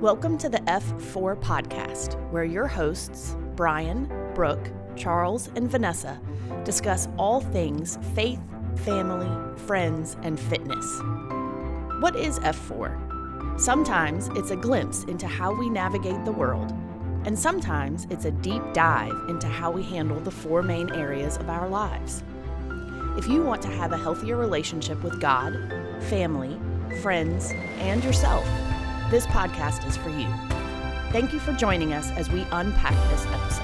Welcome to the F4 podcast, where your hosts, Brian, Brooke, Charles, and Vanessa, discuss all things faith, family, friends, and fitness. What is F4? Sometimes it's a glimpse into how we navigate the world, and sometimes it's a deep dive into how we handle the four main areas of our lives. If you want to have a healthier relationship with God, family, friends, and yourself, this podcast is for you. Thank you for joining us as we unpack this episode.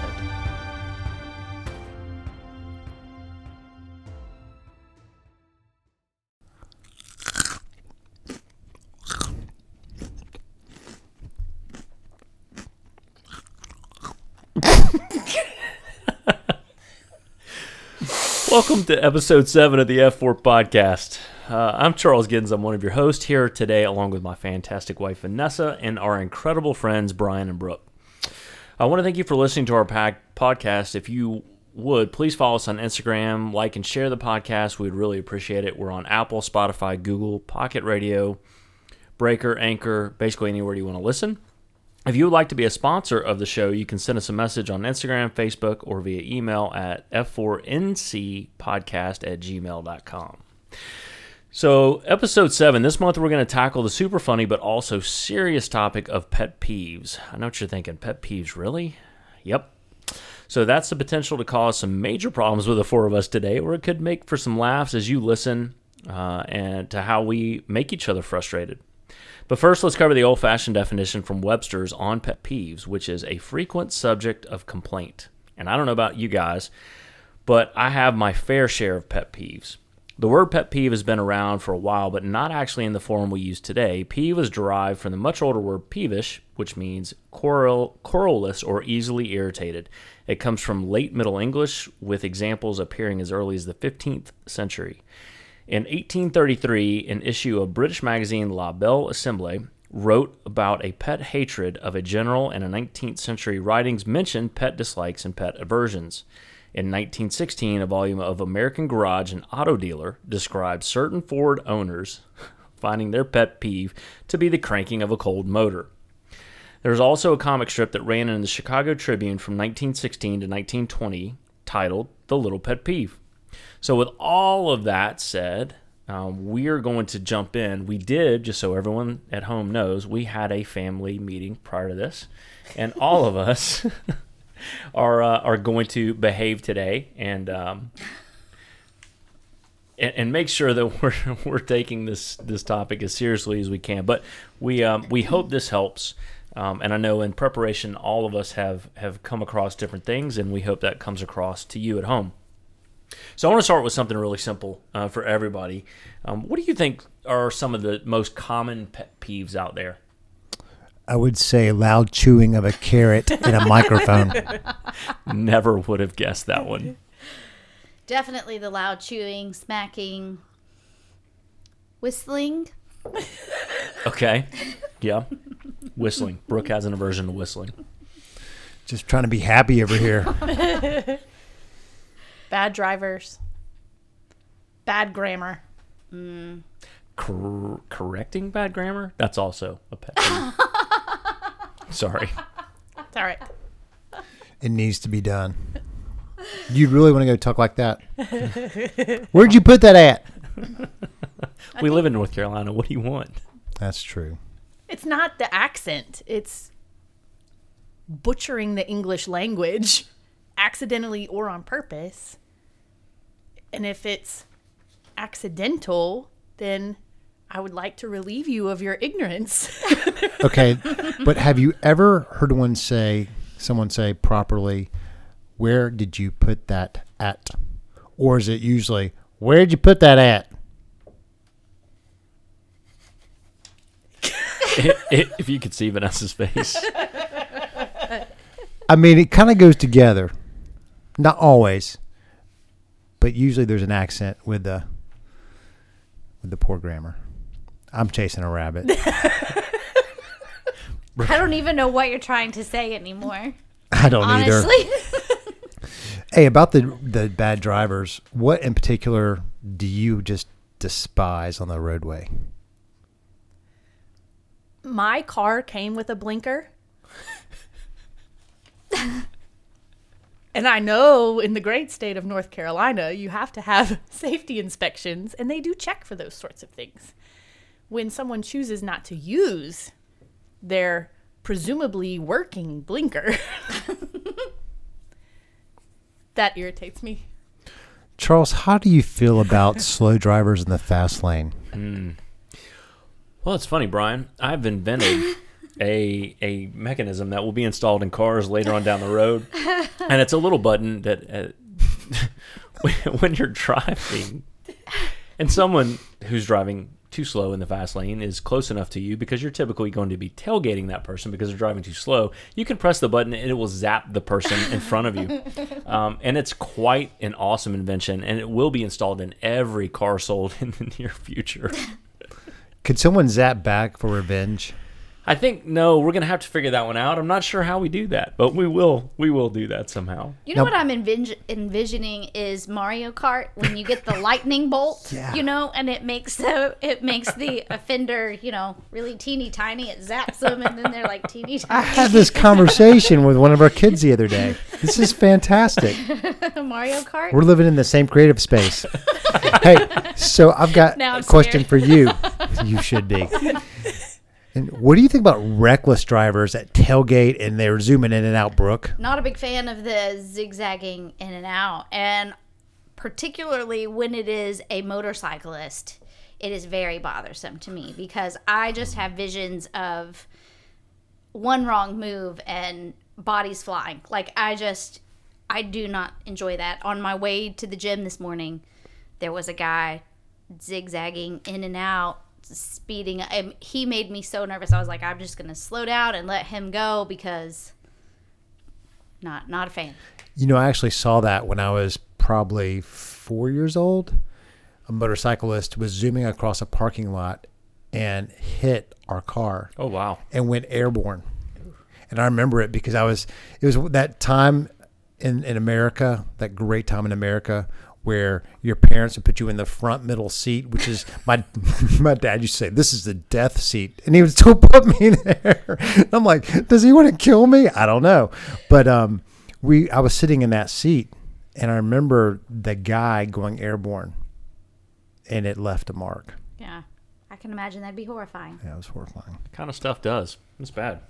Welcome to episode seven of the F4 podcast. Uh, I'm Charles Giddens. I'm one of your hosts here today, along with my fantastic wife Vanessa and our incredible friends Brian and Brooke. I want to thank you for listening to our podcast. If you would, please follow us on Instagram, like and share the podcast. We'd really appreciate it. We're on Apple, Spotify, Google, Pocket Radio, Breaker, Anchor, basically anywhere you want to listen. If you would like to be a sponsor of the show, you can send us a message on Instagram, Facebook, or via email at f4ncpodcast at gmail.com. So, episode seven, this month we're going to tackle the super funny but also serious topic of pet peeves. I know what you're thinking pet peeves, really? Yep. So, that's the potential to cause some major problems with the four of us today, or it could make for some laughs as you listen uh, and to how we make each other frustrated. But first, let's cover the old fashioned definition from Webster's on pet peeves, which is a frequent subject of complaint. And I don't know about you guys, but I have my fair share of pet peeves. The word pet peeve has been around for a while, but not actually in the form we use today. Peeve was derived from the much older word peevish, which means quarrel, querulous or easily irritated. It comes from late Middle English, with examples appearing as early as the 15th century. In 1833, an issue of British magazine La Belle Assemblée wrote about a pet hatred of a general, and a 19th century writings mentioned pet dislikes and pet aversions. In 1916, a volume of American Garage and Auto Dealer described certain Ford owners finding their pet peeve to be the cranking of a cold motor. There's also a comic strip that ran in the Chicago Tribune from 1916 to 1920 titled The Little Pet Peeve. So, with all of that said, um, we are going to jump in. We did, just so everyone at home knows, we had a family meeting prior to this, and all of us are uh, are going to behave today and, um, and and make sure that we're we're taking this this topic as seriously as we can. But we um, we hope this helps. Um, and I know in preparation, all of us have have come across different things, and we hope that comes across to you at home. So I want to start with something really simple uh, for everybody. Um, what do you think are some of the most common pet peeves out there? I would say loud chewing of a carrot in a microphone. Never would have guessed that one. Definitely the loud chewing, smacking, whistling. Okay. Yeah. Whistling. Brooke has an aversion to whistling. Just trying to be happy over here. Bad drivers, bad grammar. Mm. Cor- correcting bad grammar? That's also a pet peeve. Sorry. It's all right. It needs to be done. You really want to go talk like that? Where'd you put that at? We live in North Carolina. What do you want? That's true. It's not the accent, it's butchering the English language accidentally or on purpose. And if it's accidental, then I would like to relieve you of your ignorance. Okay, but have you ever heard one say, someone say properly, "Where did you put that at?" Or is it usually, "Where'd you put that at?" if you could see Vanessa's face. I mean, it kind of goes together. Not always, but usually there's an accent with the with the poor grammar. I'm chasing a rabbit. I don't even know what you're trying to say anymore. I don't either. Honestly. Hey, about the the bad drivers, what in particular do you just despise on the roadway? My car came with a blinker. and I know in the great state of North Carolina, you have to have safety inspections, and they do check for those sorts of things. When someone chooses not to use their presumably working blinker, that irritates me. Charles, how do you feel about slow drivers in the fast lane? Well, it's funny, Brian. I've invented a a mechanism that will be installed in cars later on down the road, and it's a little button that uh, when- when you're driving, and someone who's driving too slow in the fast lane is close enough to you because you're typically going to be tailgating that person because they're driving too slow. You can press the button and it will zap the person in front of you, um, and it's quite an awesome invention, and it will be installed in every car sold in the near future. Could someone zap back for revenge? I think no, we're gonna have to figure that one out. I'm not sure how we do that, but we will. We will do that somehow. You know Now- what I'm envis- envisioning is Mario Kart when you get the lightning bolt, Yeah. you know, and it makes the it makes the offender, you know, really teeny tiny. It zaps them, and then they're like teeny I tiny. had this conversation with one of our kids the other day. This is fantastic. Mario Kart. We're living in the same creative space. hey, so I've got Now a I'm question scared. for you. You should be. And what do you think about reckless drivers at tailgate and they're zooming in and out, Brooke? Not a big fan of the zigzagging in and out, and particularly when it is a motorcyclist, it is very bothersome to me because I just have visions of one wrong move and bodies flying. Like I just I do not enjoy that. On my way to the gym this morning, there was a guy zigzagging in and out, speeding. And he made me so nervous. I was like, I'm just gonna slow down and let him go because not not a fan. You know, I actually saw that when I was probably four years old. A motorcyclist was zooming across a parking lot and hit our car. Oh wow! and went airborne. And I remember it because I was it was that time in in America, that great time in America where your parents would put you in the front middle seat, which is my my dad used to say, This is the death seat. And he would still put me there. I'm like, Does he want to kill me? I don't know. But um we I was sitting in that seat and I remember the guy going airborne and it left a mark. Yeah, I can imagine that'd be horrifying. Yeah, it was horrifying. kind of stuff does. It's bad.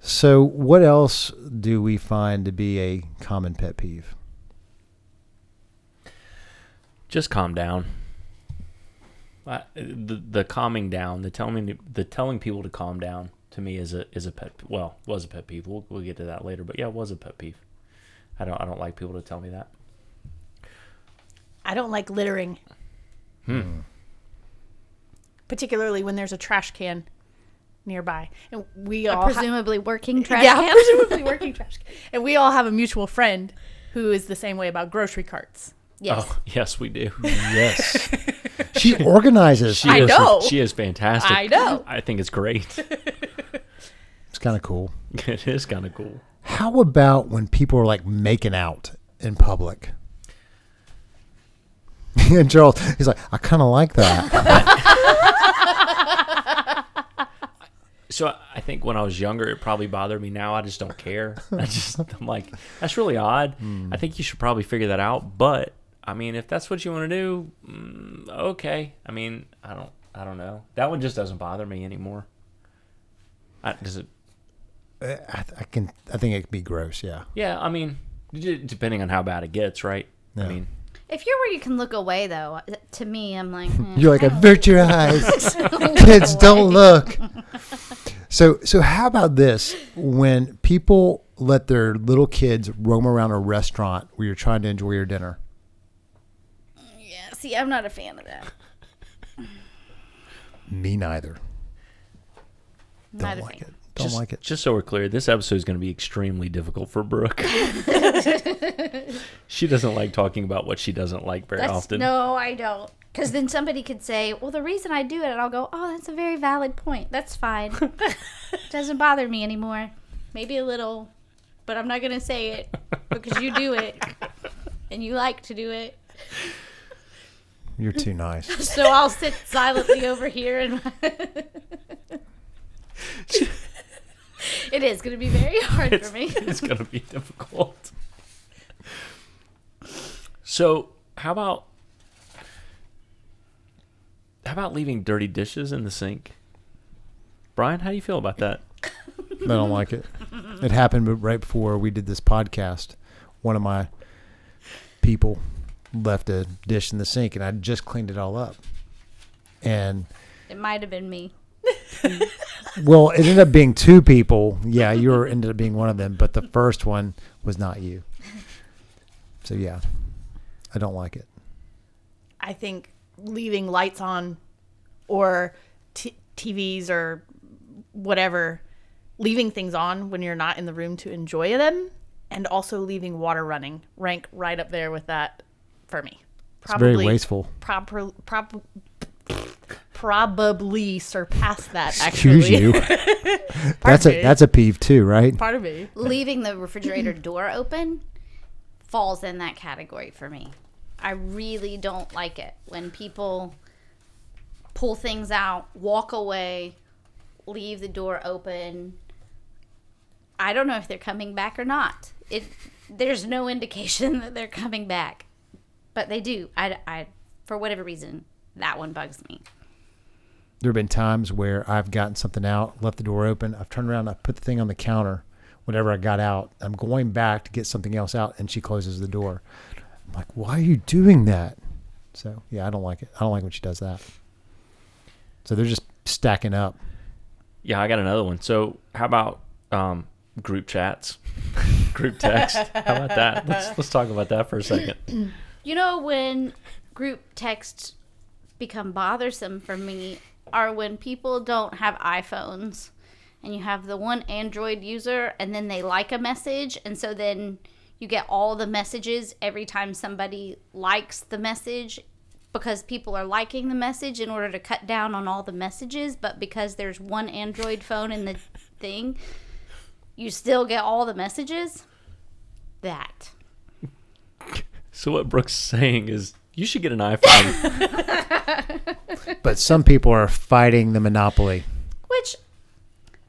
So, what else do we find to be a common pet peeve? Just calm down. I, the the calming down, the telling the telling people to calm down to me is a is a pet. Well, was a pet peeve. We'll, we'll get to that later. But yeah, it was a pet peeve. I don't I don't like people to tell me that. I don't like littering. Hmm. Hmm. Particularly when there's a trash can nearby. And we all ha- Presumably working trash yeah, can. presumably working trash can. And we all have a mutual friend who is the same way about grocery carts. Yes. Oh yes, we do. Yes. she organizes. She I is, know. She is fantastic. I know. I think it's great. It's kind of cool. it is kind of cool. How about when people are like making out in public? and Charles, he's like, I kind of like that. So I- I think when I was younger, it probably bothered me. Now I just don't care. I just I'm like, that's really odd. Hmm. I think you should probably figure that out. But I mean, if that's what you want to do, mm, okay. I mean, I don't, I don't know. That one just doesn't bother me anymore. I, does it? I, I can. I think it could be gross. Yeah. Yeah. I mean, depending on how bad it gets, right? Yeah. I mean, If you're where you can look away, though, to me, I'm like, hmm, You're like, I don't- avert your eyes. Kids, don't look. So, so how about this? When people let their little kids roam around a restaurant where you're trying to enjoy your dinner, yeah, see, I'm not a fan of that. me neither. Don't Not a like fan. it. Don't just, like it. Just so we're clear, this episode is going to be extremely difficult for Brooke. she doesn't like talking about what she doesn't like very That's, often. No, I don't. Because then somebody could say, well, the reason I do it, and I'll go, oh, that's a very valid point. That's fine. Doesn't bother me anymore. Maybe a little, but I'm not going to say it because you do it and you like to do it. You're too nice. So I'll sit silently over here and It is going to be very hard it's, for me. it's going to be difficult. So, how about how about leaving dirty dishes in the sink? Brian, how do you feel about that? I don't like it. It happened right before we did this podcast. One of my people left a dish in the sink, and I just cleaned it all up. And It might have been me. well, it ended up being two people. Yeah, you were ended up being one of them, but the first one was not you. So yeah, I don't like it. I think leaving lights on or t- TVs or whatever, leaving things on when you're not in the room to enjoy them, and also leaving water running rank right up there with that for me. It's very wasteful. Proper, prob- probably surpass that. Actually, Excuse you. that's me. a that's a peeve too, right? Part of me. Leaving the refrigerator door open falls in that category for me. I really don't like it when people pull things out, walk away, leave the door open. I don't know if they're coming back or not. It there's no indication that they're coming back, but they do. I, I for whatever reason that one bugs me. There have been times where I've gotten something out, left the door open, I've turned around, I put the thing on the counter, whatever I got out. I'm going back to get something else out, and she closes the door. I'm like, why are you doing that? So yeah, I don't like it. I don't like when she does that. So they're just stacking up. Yeah, I got another one. So, how about um, group chats, group text? How about that? Let's let's talk about that for a second. You know when group texts become bothersome for me are when people don't have iPhones and you have the one Android user and then they like a message and so then you get all the messages every time somebody likes the message because people are liking the message in order to cut down on all the messages but because there's one Android phone in the thing you still get all the messages? That So, what Brooke's saying is, you should get an iPhone. But some people are fighting the monopoly. which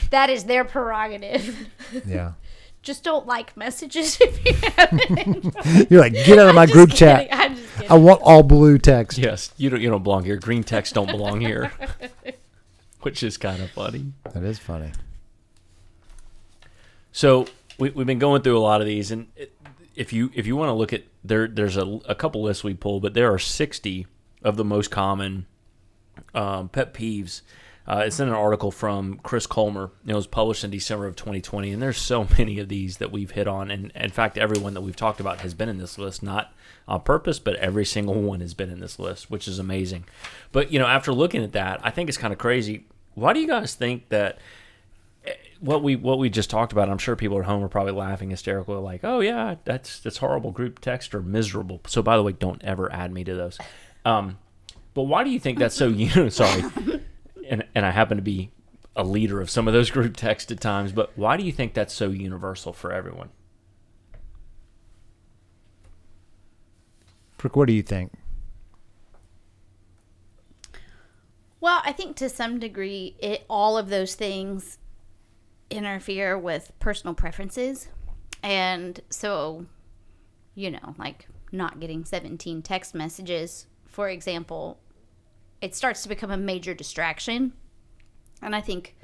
that is their prerogative. Yeah. Just don't like messages if you haven't. You're like, get out of my I'm just group chat. kidding, I'm just. I want all blue text. yes, you don't you don't belong here. Green text don't belong here, which is kind of funny. That is funny. So we, we've been going through a lot of these, and it- if you if you want to look at there, there's a, a couple lists we pulled, but there are 60 of the most common um, pet peeves. Uh, it's in an article from Chris Colmer. It was published in December of 2020, and there's so many of these that we've hit on, and in fact, everyone that we've talked about has been in this list, not on purpose, but every single one has been in this list, which is amazing. But you know, after looking at that, I think it's kind of crazy. Why do you guys think that? What we what we just talked about, I'm sure people at home are probably laughing hysterically, like, "Oh yeah, that's that's horrible." Group text or miserable. So by the way, don't ever add me to those. Um, but why do you think that's so? You know, sorry, and and I happen to be a leader of some of those group texts at times. But why do you think that's so universal for everyone? Brooke, what do you think? Well, I think to some degree, it all of those things interfere with personal preferences, and so, you know, like not getting seventeen text messages, for example, it starts to become a major distraction, and I think,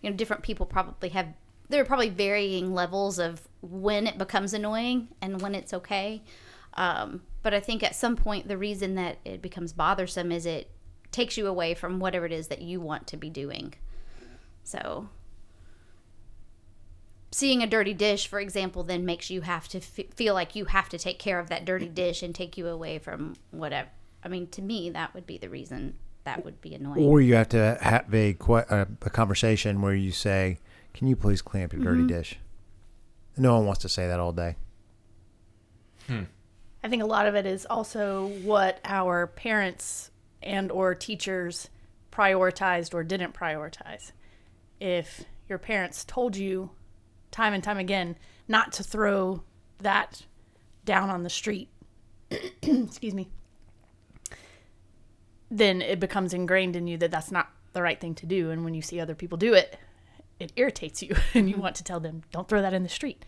you know, different people probably have there are probably varying levels of when it becomes annoying and when it's okay. Um, but I think at some point, the reason that it becomes bothersome is it takes you away from whatever it is that you want to be doing. So, seeing a dirty dish, for example, then makes you have to f- feel like you have to take care of that dirty dish and take you away from whatever. I mean, to me, that would be the reason that would be annoying. Or you have to have a, que- a, a conversation where you say, "Can you please clean up your dirty mm-hmm. dish?" No one wants to say that all day. Hmm. I think a lot of it is also what our parents and or teachers prioritized or didn't prioritize. If your parents told you time and time again not to throw that down on the street, excuse me, then it becomes ingrained in you that that's not the right thing to do and when you see other people do it, it irritates you and you want to tell them don't throw that in the street.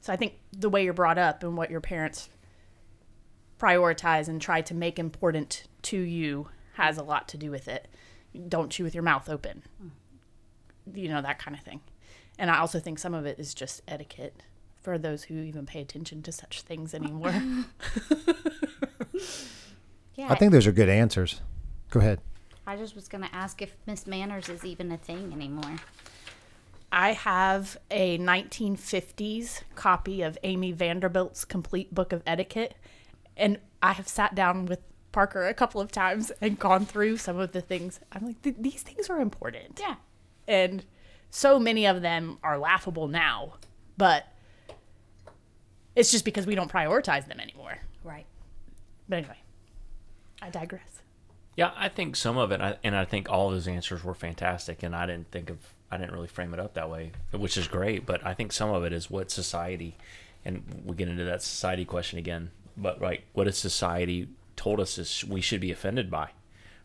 So I think the way you're brought up and what your parents prioritize and try to make important to you has a lot to do with it. Don't chew with your mouth open. You know, that kind of thing. And I also think some of it is just etiquette for those who even pay attention to such things anymore. Yeah. I think those are good answers. Go ahead. I just was going to ask if Miss Manners is even a thing anymore. I have a 1950s copy of Amy Vanderbilt's complete book of etiquette, and I have sat down with Parker a couple of times and gone through some of the things. I'm like, these things are important. Yeah. And so many of them are laughable now, but it's just because we don't prioritize them anymore. Right. But anyway, I digress. Yeah, I think some of it, I- and I think all of those answers were fantastic, and I didn't think of, I didn't really frame it up that way, which is great. But I think some of it is what society, and we get into that society question again. But right, what has society told us is we should be offended by,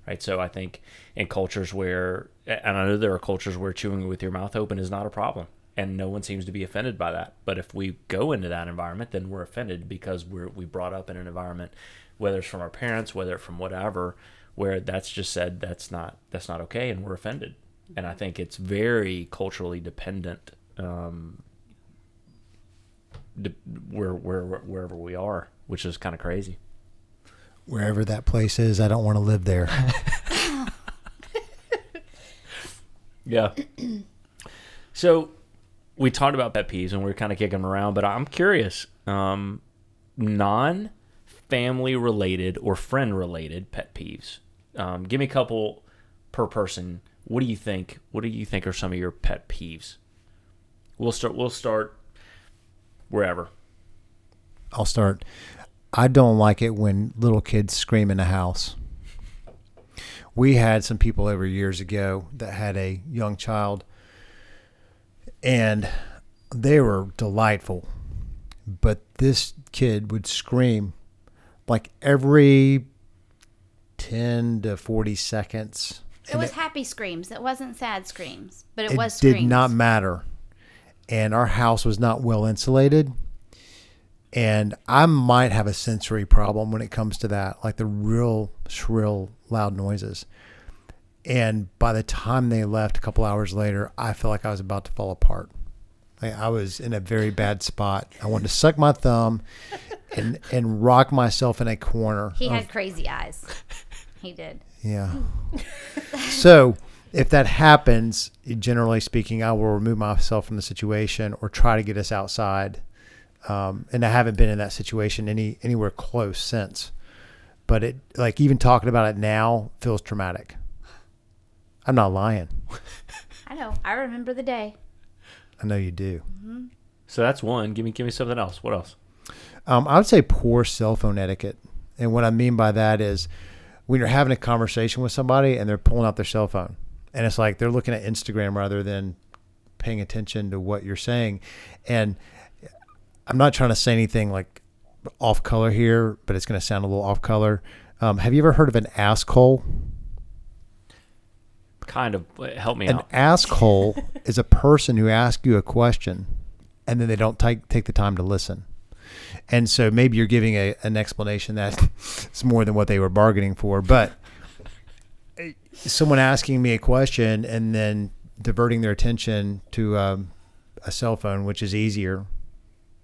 right? So I think in cultures where, and I know there are cultures where chewing with your mouth open is not a problem, and no one seems to be offended by that. But if we go into that environment, then we're offended because we're we brought up in an environment, whether it's from our parents, whether from whatever, where that's just said that's not that's not okay, and we're offended. And I think it's very culturally dependent, um, de- where where wherever we are, which is kind of crazy. Wherever that place is, I don't want to live there. Yeah. so we talked about pet peeves and we are kind of kicking them around, but I'm curious, um, non family related or friend related pet peeves. Um, give me a couple per person. What do you think? What do you think are some of your pet peeves? We'll start. We'll start wherever. I'll start. I don't like it when little kids scream in the house. We had some people over years ago that had a young child, and they were delightful. But this kid would scream like every 10 to 40 seconds. It was happy screams. It wasn't sad screams, but it, it was screams. It did not matter. And our house was not well insulated. And I might have a sensory problem when it comes to that, like the real shrill, loud noises. And by the time they left a couple hours later, I felt like I was about to fall apart. Like I was in a very bad spot. I wanted to suck my thumb and and rock myself in a corner. He had crazy eyes. He did. yeah. so if that happens, generally speaking, I will remove myself from the situation or try to get us outside. Um, and I haven't been in that situation any anywhere close since. But it like even talking about it now feels traumatic. I'm not lying. I know. I remember the day. I know you do. So that's one. Give me give me something else. What else? Um, I would say poor cell phone etiquette. And what I mean by that is when you're having a conversation with somebody and they're pulling out their cell phone and it's like they're looking at Instagram rather than paying attention to what you're saying. And I'm not trying to say anything like off color here, but it's going to sound a little off color. Um, have you ever heard of an askhole? Kind of help me An out. An askhole is a person who asks you a question and then they don't take take the time to listen. And so maybe you're giving a, an explanation that's more than what they were bargaining for, but someone asking me a question and then diverting their attention to um, a cell phone, which is easier,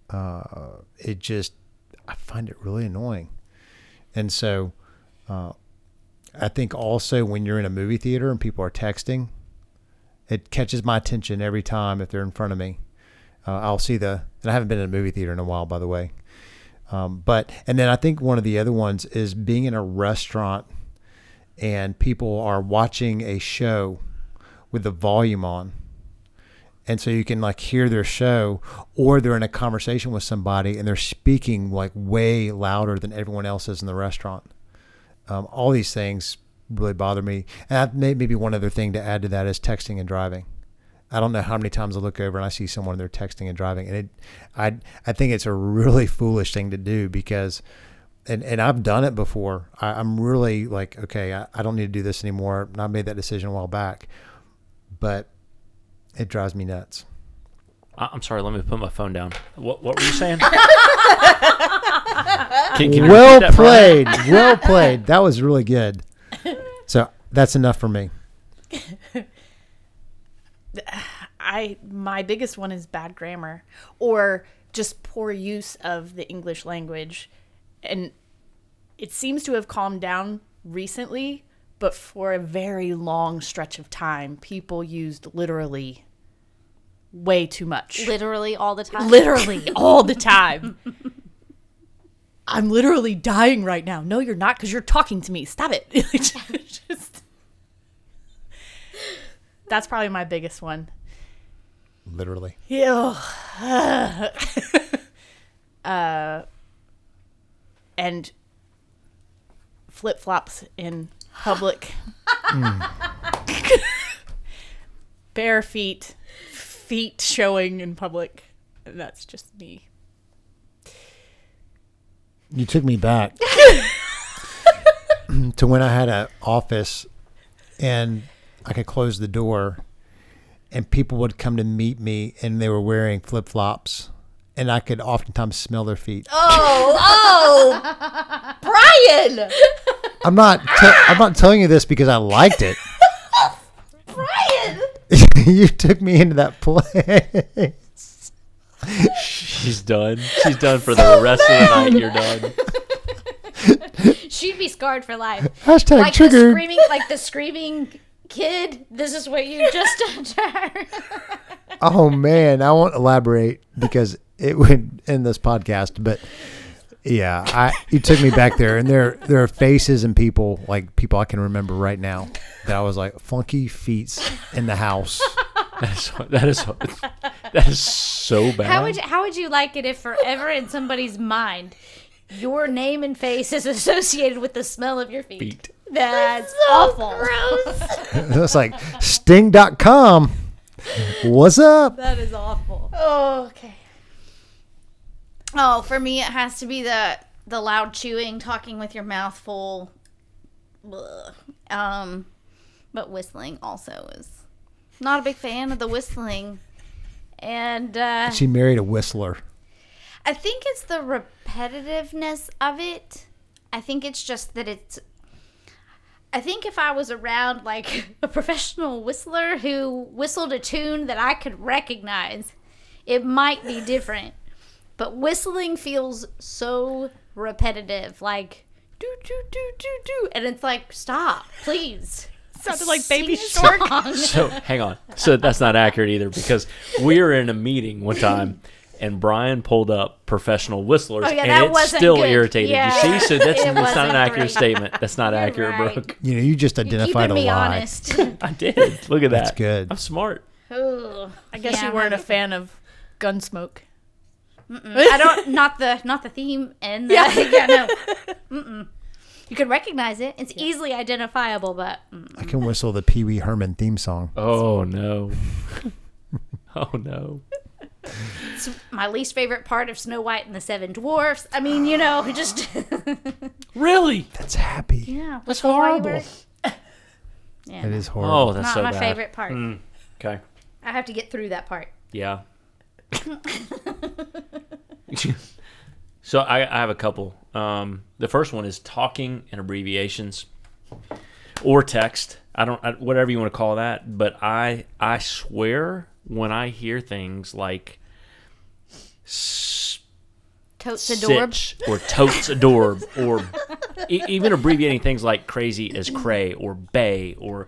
uh, it just I find it really annoying. And so, uh, I think also when you're in a movie theater and people are texting, it catches my attention every time if they're in front of me. Uh, I'll see the, and I haven't been in a movie theater in a while, by the way. Um, but, and then I think one of the other ones is being in a restaurant and people are watching a show with the volume on. And so you can like hear their show, or they're in a conversation with somebody and they're speaking like way louder than everyone else is in the restaurant. Um, all these things really bother me. And maybe one other thing to add to that is texting and driving. I don't know how many times I look over and I see someone they're texting and driving, and it, I, I think it's a really foolish thing to do because, and and I've done it before. I, I'm really like, okay, I, I don't need to do this anymore. And I made that decision a while back, but It drives me nuts. I- I'm sorry. Let me put my phone down. What What were you saying? can, can you well repeat that, Brian? played. well played. That was really good. So that's enough for me. I my biggest one is bad grammar or just poor use of the English language. And it seems to have calmed down recently, but for a very long stretch of time, people used literally way too much. Literally all the time. literally all the time. I'm literally dying right now. No, you're not because you're talking to me. Stop it. Just- that's probably my biggest one. Literally. Yeah. uh, and flip flops in public. Bare feet, feet showing in public. And that's just me. You took me back to when I had an office and I could close the door and people would come to meet me and they were wearing flip flops and I could oftentimes smell their feet. Oh, oh, Brian, I'm not te- I'm not telling you this because I liked it. Brian. you took me into that place. She's done. She's done for the rest of the night. You're done. She'd be scarred for life. Hashtag Like the screaming, like the screaming kid. This is what you just done to her. Oh man, I won't elaborate because it would end this podcast. But yeah, I you took me back there, and there there are faces and people like people I can remember right now that I was like funky feet in the house. That is that is that is so bad. How would you, how would you like it if forever in somebody's mind your name and face is associated with the smell of your feet? Feet. That's awful. Gross. That's like Sting.com. What's up? That is awful. Oh, okay. Oh, for me, it has to be the the loud chewing, talking with your mouth full. Ugh. Um, but whistling also is not a big fan of the whistling, and uh, She married a whistler. I think it's the repetitiveness of it. I think it's just that it's. I think if I was around like a professional whistler who whistled a tune that I could recognize, it might be different. But whistling feels so repetitive, like do do do do do, and it's like stop, please. Sounded like Baby Sing a Shark. So hang on. So that's not accurate either because we were in a meeting one time and Brian pulled up professional whistlers Oh, yeah, and that it still good. irritated Yeah. you. See, so that's, It that's not an accurate great. statement. That's not You're accurate, right. Brooke. You know, you just You're identified keeping a me lie. honest. I did. Look at that. That's good. I'm smart. Ooh. I guess Yeah, you weren't a I'm- fan of Gunsmoke. I don't not the not the theme and the, yeah. no. Mm-mm. You can recognize it. It's easily identifiable, but mm. I can whistle the Pee Wee Herman theme song. Oh no. oh no. it's my least favorite part of Snow White and the Seven Dwarfs. I mean, you know, just Really? That's happy. yeah, That's why horrible. wear- Yeah, It is horrible. Oh, that's not so my bad. favorite part. Mm, okay. I have to get through that part. Yeah. so I, I have a couple. Um, the first one is talking and abbreviations or text. I don't I, whatever you want to call that, but I I swear when I hear things like s- Totes adorb. or totes adorb or e- even abbreviating things like crazy as cray or bay or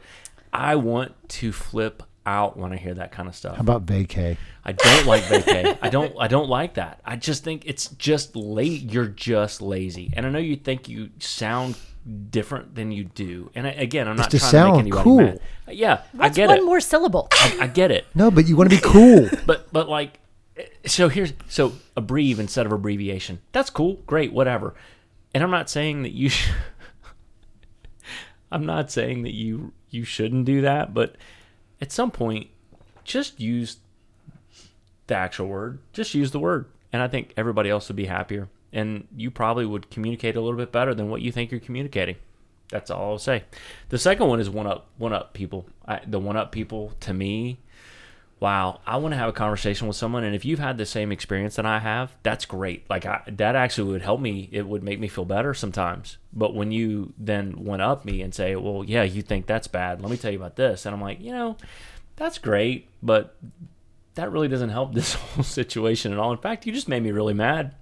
I want to flip out when I hear that kind of stuff. How about vacay? I don't like vacay. I don't. I don't like that. I just think it's just late. You're just lazy. And I know you think you sound different than you do. And I, again, I'm not to trying to sound make anybody cool. mad. Yeah, I What's get one it. more syllable? I, I get it. No, but you want to be cool. But but like, so here's so abbrev instead of abbreviation. That's cool. Great. Whatever. And I'm not saying that you. Sh- I'm not saying that you you shouldn't do that, but at some point, just use the actual word. Just use the word, and I think everybody else would be happier, and you probably would communicate a little bit better than what you think you're communicating. That's all I'll say. The second one is one up, one up people. I, the one up people to me wow, I want to have a conversation with someone. And if you've had the same experience that I have, that's great. Like I, that actually would help me. It would make me feel better sometimes. But when you then one up me and say, well, yeah, you think that's bad. Let me tell you about this. And I'm like, you know, that's great, but that really doesn't help this whole situation at all. In fact, you just made me really mad.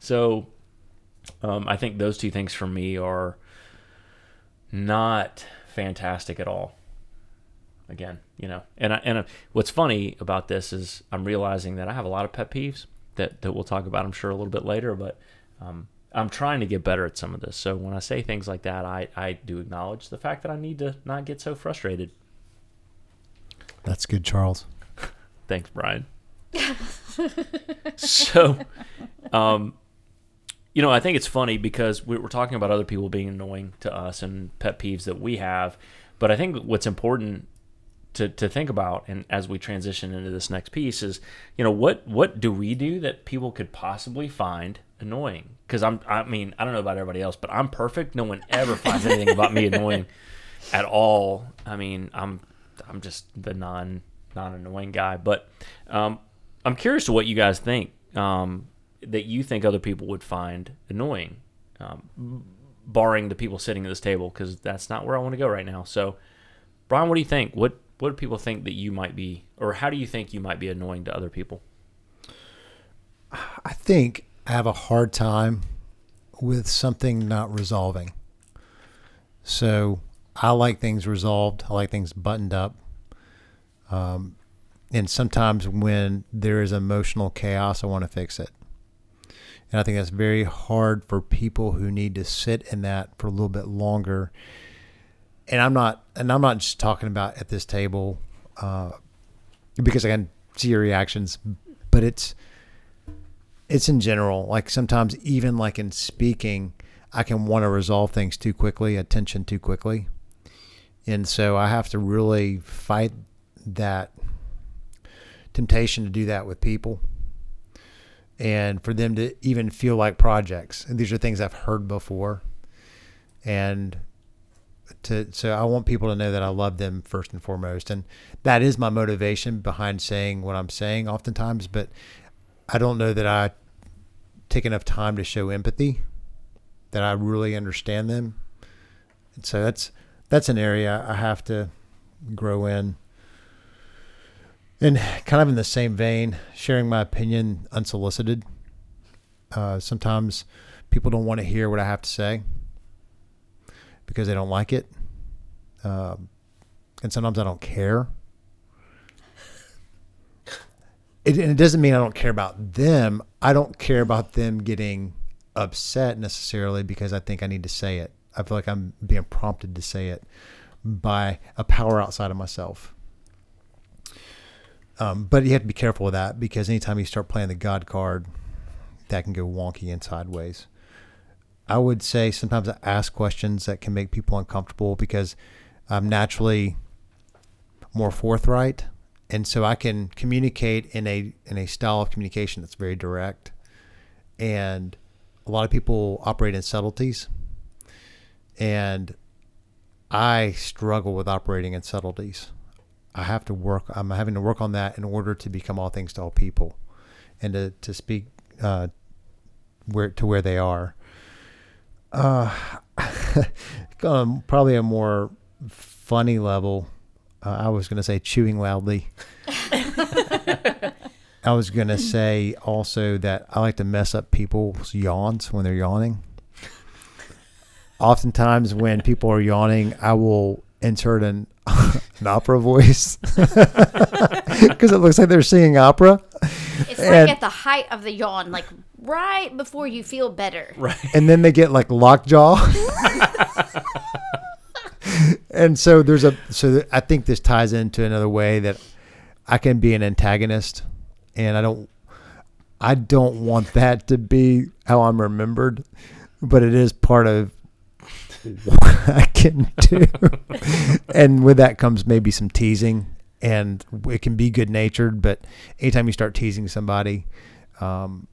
So um, I think those two things for me are not fantastic at all. Again, you know, and I, and uh, what's funny about this is I'm realizing that I have a lot of pet peeves that that we'll talk about, I'm sure, a little bit later. But um, I'm trying to get better at some of this. So when I say things like that, I I do acknowledge the fact that I need to not get so frustrated. That's good, Charles. Thanks, Brian. so, um, you know, I think it's funny because we're talking about other people being annoying to us and pet peeves that we have. But I think what's important to, to think about, and as we transition into this next piece, is you know what what do we do that people could possibly find annoying? Because I'm I mean I don't know about everybody else, but I'm perfect. No one ever finds anything about me annoying at all. I mean I'm I'm just the non non annoying guy. But um, I'm curious to what you guys think um, that you think other people would find annoying, um, barring the people sitting at this table, because that's not where I want to go right now. So, Brian, what do you think? What what do people think that you might be, or how do you think you might be annoying to other people? I think I have a hard time with something not resolving. So I like things resolved. I like things buttoned up. Um, and sometimes when there is emotional chaos, I want to fix it. And I think that's very hard for people who need to sit in that for a little bit longer. And I'm not, and I'm not just talking about at this table, uh, because I can see your reactions, but it's, it's in general. Like sometimes, even like in speaking, I can want to resolve things too quickly, attention too quickly. And so I have to really fight that temptation to do that with people and for them to even feel like projects. And these are things I've heard before. And to so I want people to know that I love them first and foremost. And that is my motivation behind saying what I'm saying oftentimes, but I don't know that I take enough time to show empathy that I really understand them. And so that's that's an area I have to grow in. And kind of in the same vein, sharing my opinion unsolicited. Uh, sometimes people don't want to hear what I have to say because they don't like it. Um, and sometimes I don't care. It, and it doesn't mean I don't care about them. I don't care about them getting upset necessarily because I think I need to say it. I feel like I'm being prompted to say it by a power outside of myself. Um, but you have to be careful with that because anytime you start playing the God card, that can go wonky and sideways. I would say sometimes I ask questions that can make people uncomfortable because I'm naturally more forthright, and so I can communicate in a in a style of communication that's very direct. And a lot of people operate in subtleties, and I struggle with operating in subtleties. I have to work. I'm having to work on that in order to become all things to all people, and to to speak uh, where to where they are. Uh, um, probably a more funny level. Uh, I was going to say chewing loudly. I was going to say also that I like to mess up people's yawns when they're yawning. Oftentimes, when people are yawning, I will insert an, an opera voice because it looks like they're singing opera. It's And- like at the height of the yawn, like right before you feel better. Right. and then they get like lockjaw. and so there's a so I think this ties into another way that I can be an antagonist, and I don't I don't want that to be how I'm remembered, but it is part of what I can do. and with that comes maybe some teasing, and it can be good natured, but anytime you start teasing somebody, um,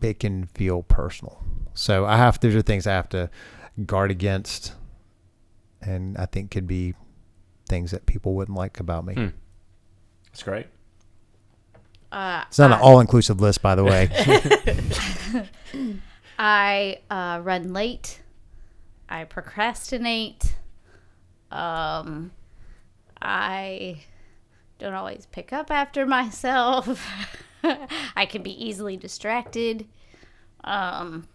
it can feel personal. So I have those are things I have to guard against, and I think could be things that people wouldn't like about me. Hmm. It's great. Uh, It's not an all inclusive list, by the way. I uh, run late. I procrastinate. Um, I don't always pick up after myself. I can be easily distracted. Um,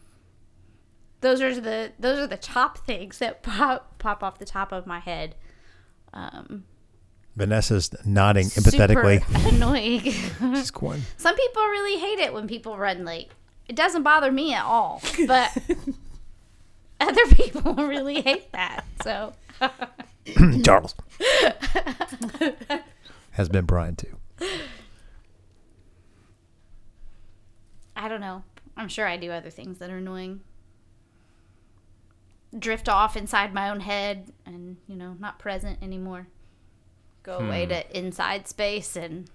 those are the those are the top things that pop pop off the top of my head. Um, Vanessa's nodding empathetically. annoying. She's going. Some people really hate it when people run late. It doesn't bother me at all, but other people really hate that. So Charles has been Brian too. I don't know. I'm sure I do other things that are annoying. Drift off inside my own head and, you know, not present anymore. Go away hmm. to inside space and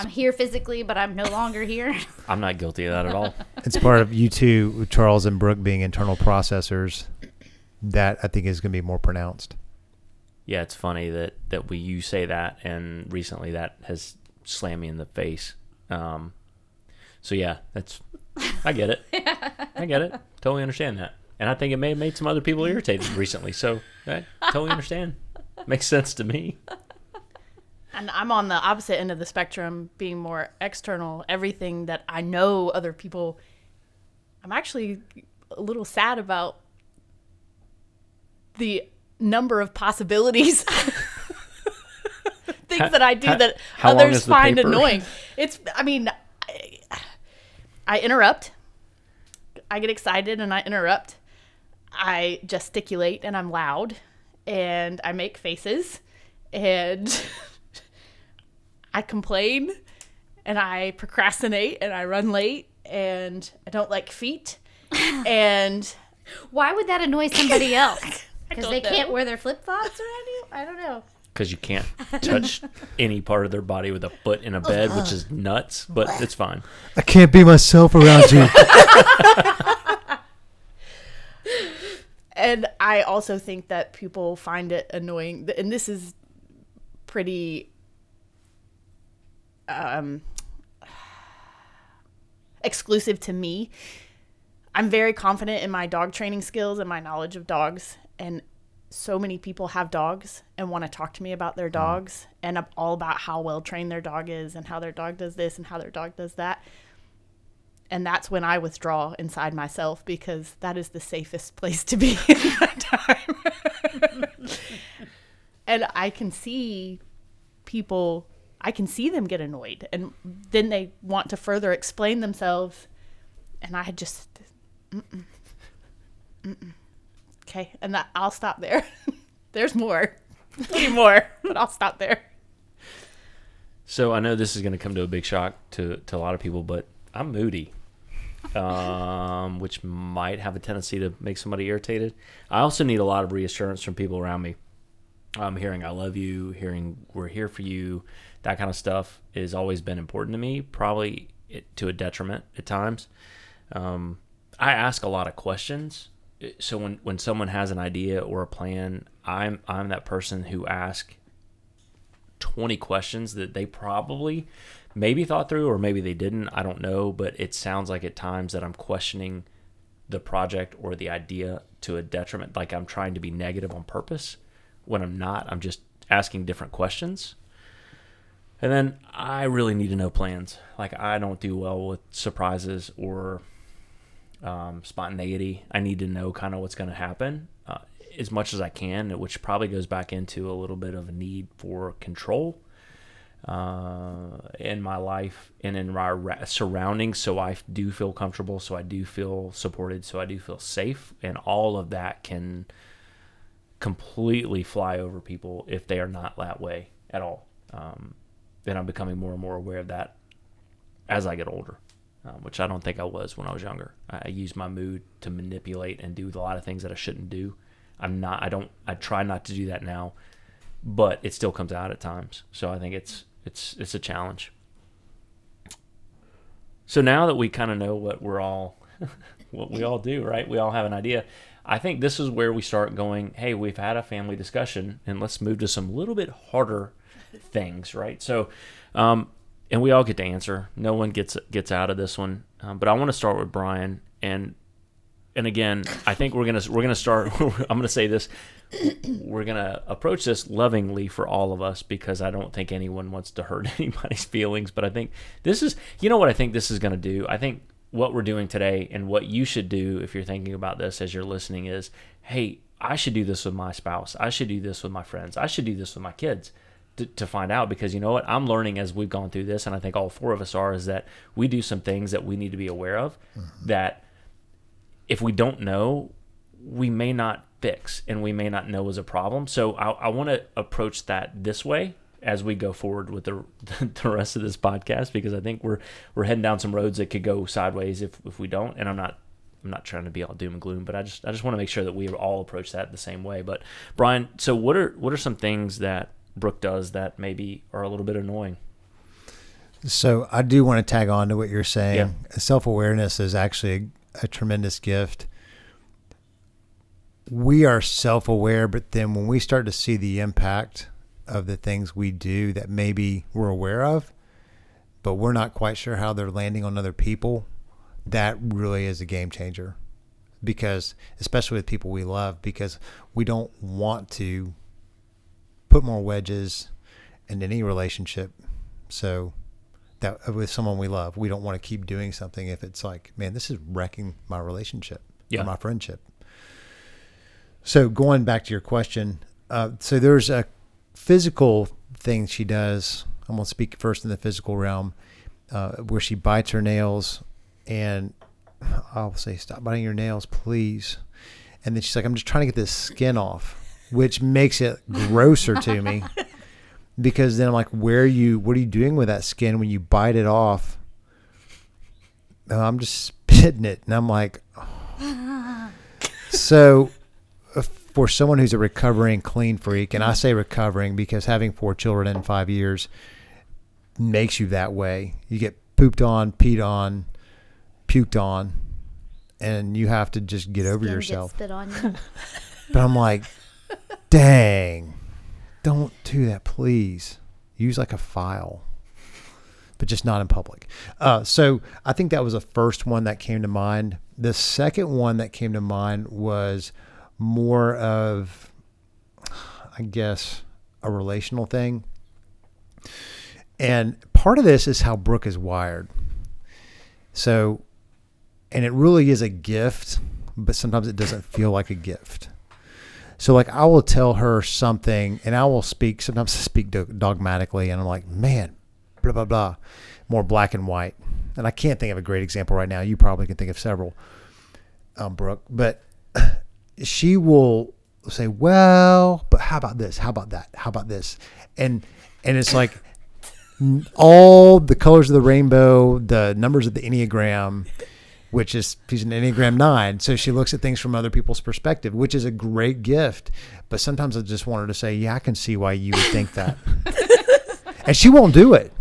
I'm here physically, but I'm no longer here. I'm not guilty of that at all. It's part of you two, Charles and Brooke, being internal processors. That I think is going to be more pronounced. yeah, it's funny that that we you say that, and recently that has slammed me in the face. Um, so yeah, that's I get it. I get it. Totally understand that, and I think it may have made some other people irritated recently. So I totally understand. Makes sense to me. And I'm on the opposite end of the spectrum, being more external. Everything that I know other people, I'm actually a little sad about the number of possibilities. Things Ha- that I do ha- that how others find annoying. It's, I mean, I, I interrupt. I get excited and I interrupt. I gesticulate and I'm loud and I make faces and I complain and I procrastinate and I run late and I don't like feet and Why would that annoy somebody else? Because don't they can't wear their flip flops around you? I don't know. Because you can't touch any part of their body with a foot in a bed, which is nuts, but it's fine. I can't be myself around you. and I also think that people find it annoying and this is pretty um exclusive to me. I'm very confident in my dog training skills and my knowledge of dogs and so many people have dogs and want to talk to me about their mm. dogs and I'm all about how well trained their dog is and how their dog does this and how their dog does that. And that's when I withdraw inside myself because that is the safest place to be in my time. and I can see people, I can see them get annoyed and then they want to further explain themselves. And I just, mm-mm, mm-mm. Okay. And that, I'll stop there. There's more, plenty more, but I'll stop there. So I know this is going to come to a big shock to, to a lot of people, but I'm moody, um, which might have a tendency to make somebody irritated. I also need a lot of reassurance from people around me. Um, hearing "I love you," hearing "We're here for you," that kind of stuff has always been important to me. Probably to a detriment at times. Um, I ask a lot of questions, so when when someone has an idea or a plan, I'm I'm that person who asks 20 questions that they probably maybe thought through or maybe they didn't. I don't know, but it sounds like at times that I'm questioning the project or the idea to a detriment, like I'm trying to be negative on purpose when I'm not. I'm just asking different questions. And then I really need to know plans. Like I don't do well with surprises or um, spontaneity. I need to know kind of what's going to happen uh, as much as I can, which probably goes back into a little bit of a need for control uh, in my life and in my surroundings. So I do feel comfortable. So I do feel supported. So I do feel safe. And all of that can completely fly over people if they are not that way at all. Um, and I'm becoming more and more aware of that as I get older, um, which I don't think I was when I was younger. I, I use my mood to manipulate and do a lot of things that I shouldn't do. I'm not. I don't. I try not to do that now, but it still comes out at times. So I think it's it's it's a challenge. So now that we kind of know what we're all, what we all do, right? We all have an idea. I think this is where we start going. Hey, we've had a family discussion, and let's move to some little bit harder things, right? So, um, and we all get to answer. No one gets gets out of this one. Um, but I want to start with Brian, and and again, I think we're gonna we're gonna start. I'm gonna say this. We're gonna approach this lovingly for all of us because I don't think anyone wants to hurt anybody's feelings. But I think this is, you know, what I think this is gonna do. I think what we're doing today and what you should do if you're thinking about this as you're listening is, hey, I should do this with my spouse. I should do this with my friends. I should do this with my kids to, to find out because you know what? I'm learning as we've gone through this, and I think all four of us are, is that we do some things that we need to be aware of Mm-hmm. that if we don't know, we may not fix and we may not know is a problem. So I, I want to approach that this way as we go forward with the the rest of this podcast because I think we're we're heading down some roads that could go sideways if if we don't. And I'm not I'm not trying to be all doom and gloom, but I just I just want to make sure that we all approach that the same way. But Brian, so what are what are some things that Brooke does that maybe are a little bit annoying? So I do want to tag on to what you're saying. Yeah. Self awareness is actually a, a tremendous gift. We are self aware, but then when we start to see the impact of the things we do that maybe we're aware of, but we're not quite sure how they're landing on other people, that really is a game changer. Because, especially with people we love, because we don't want to put more wedges in any relationship. So, that with someone we love. We don't want to keep doing something if it's like, man, this is wrecking my relationship Yeah. or my friendship. So going back to your question, uh, so there's a physical thing she does. I'm gonna speak first in the physical realm, uh, where she bites her nails, and I'll say, "Stop biting your nails, please." And then she's like, "I'm just trying to get this skin off," which makes it grosser to me because then I'm like, where are you? What are you doing with that skin when you bite it off? "Oh, I'm just spitting it, and I'm like, so uh, for someone who's a recovering clean freak, and I say recovering because having four children in five years makes you that way. You get pooped on, peed on, puked on, and you have to just get over Skin yourself. Gets spit on you. But I'm like, dang, don't do that, please. Use like a file, but just not in public. Uh, so I think that was the first one that came to mind. The second one that came to mind was more of, I guess, a relational thing. And part of this is how Brooke is wired. So, and it really is a gift, but sometimes it doesn't feel like a gift. So like I will tell her something and I will speak, sometimes I speak dogmatically and I'm like, man, blah, blah, blah, more black and white. And I can't think of a great example right now. You probably can think of several, um, Brooke, but she will say, well, but how about this? How about that? How about this? And, and it's like all the colors of the rainbow, the numbers of the Enneagram, which is she's an Enneagram nine. So she looks at things from other people's perspective, which is a great gift. But sometimes I just want her to say, Yeah, I can see why you would think that. and she won't do it.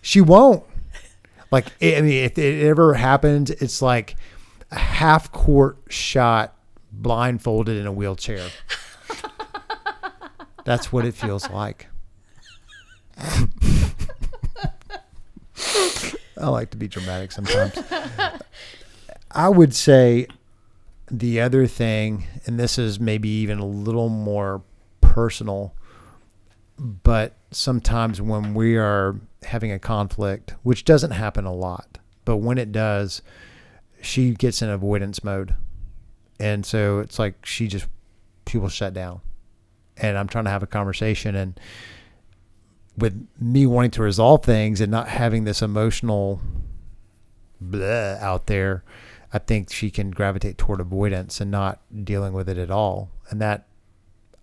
She won't. Like, I mean, if it ever happens, it's like a half court shot blindfolded in a wheelchair. That's what it feels like. I like to be dramatic sometimes. I would say the other thing, and this is maybe even a little more personal, but sometimes when we are having a conflict, which doesn't happen a lot, but when it does, she gets in avoidance mode. And so it's like she just, she will shut down. And I'm trying to have a conversation and with me wanting to resolve things and not having this emotional blah out there, I think she can gravitate toward avoidance and not dealing with it at all. And that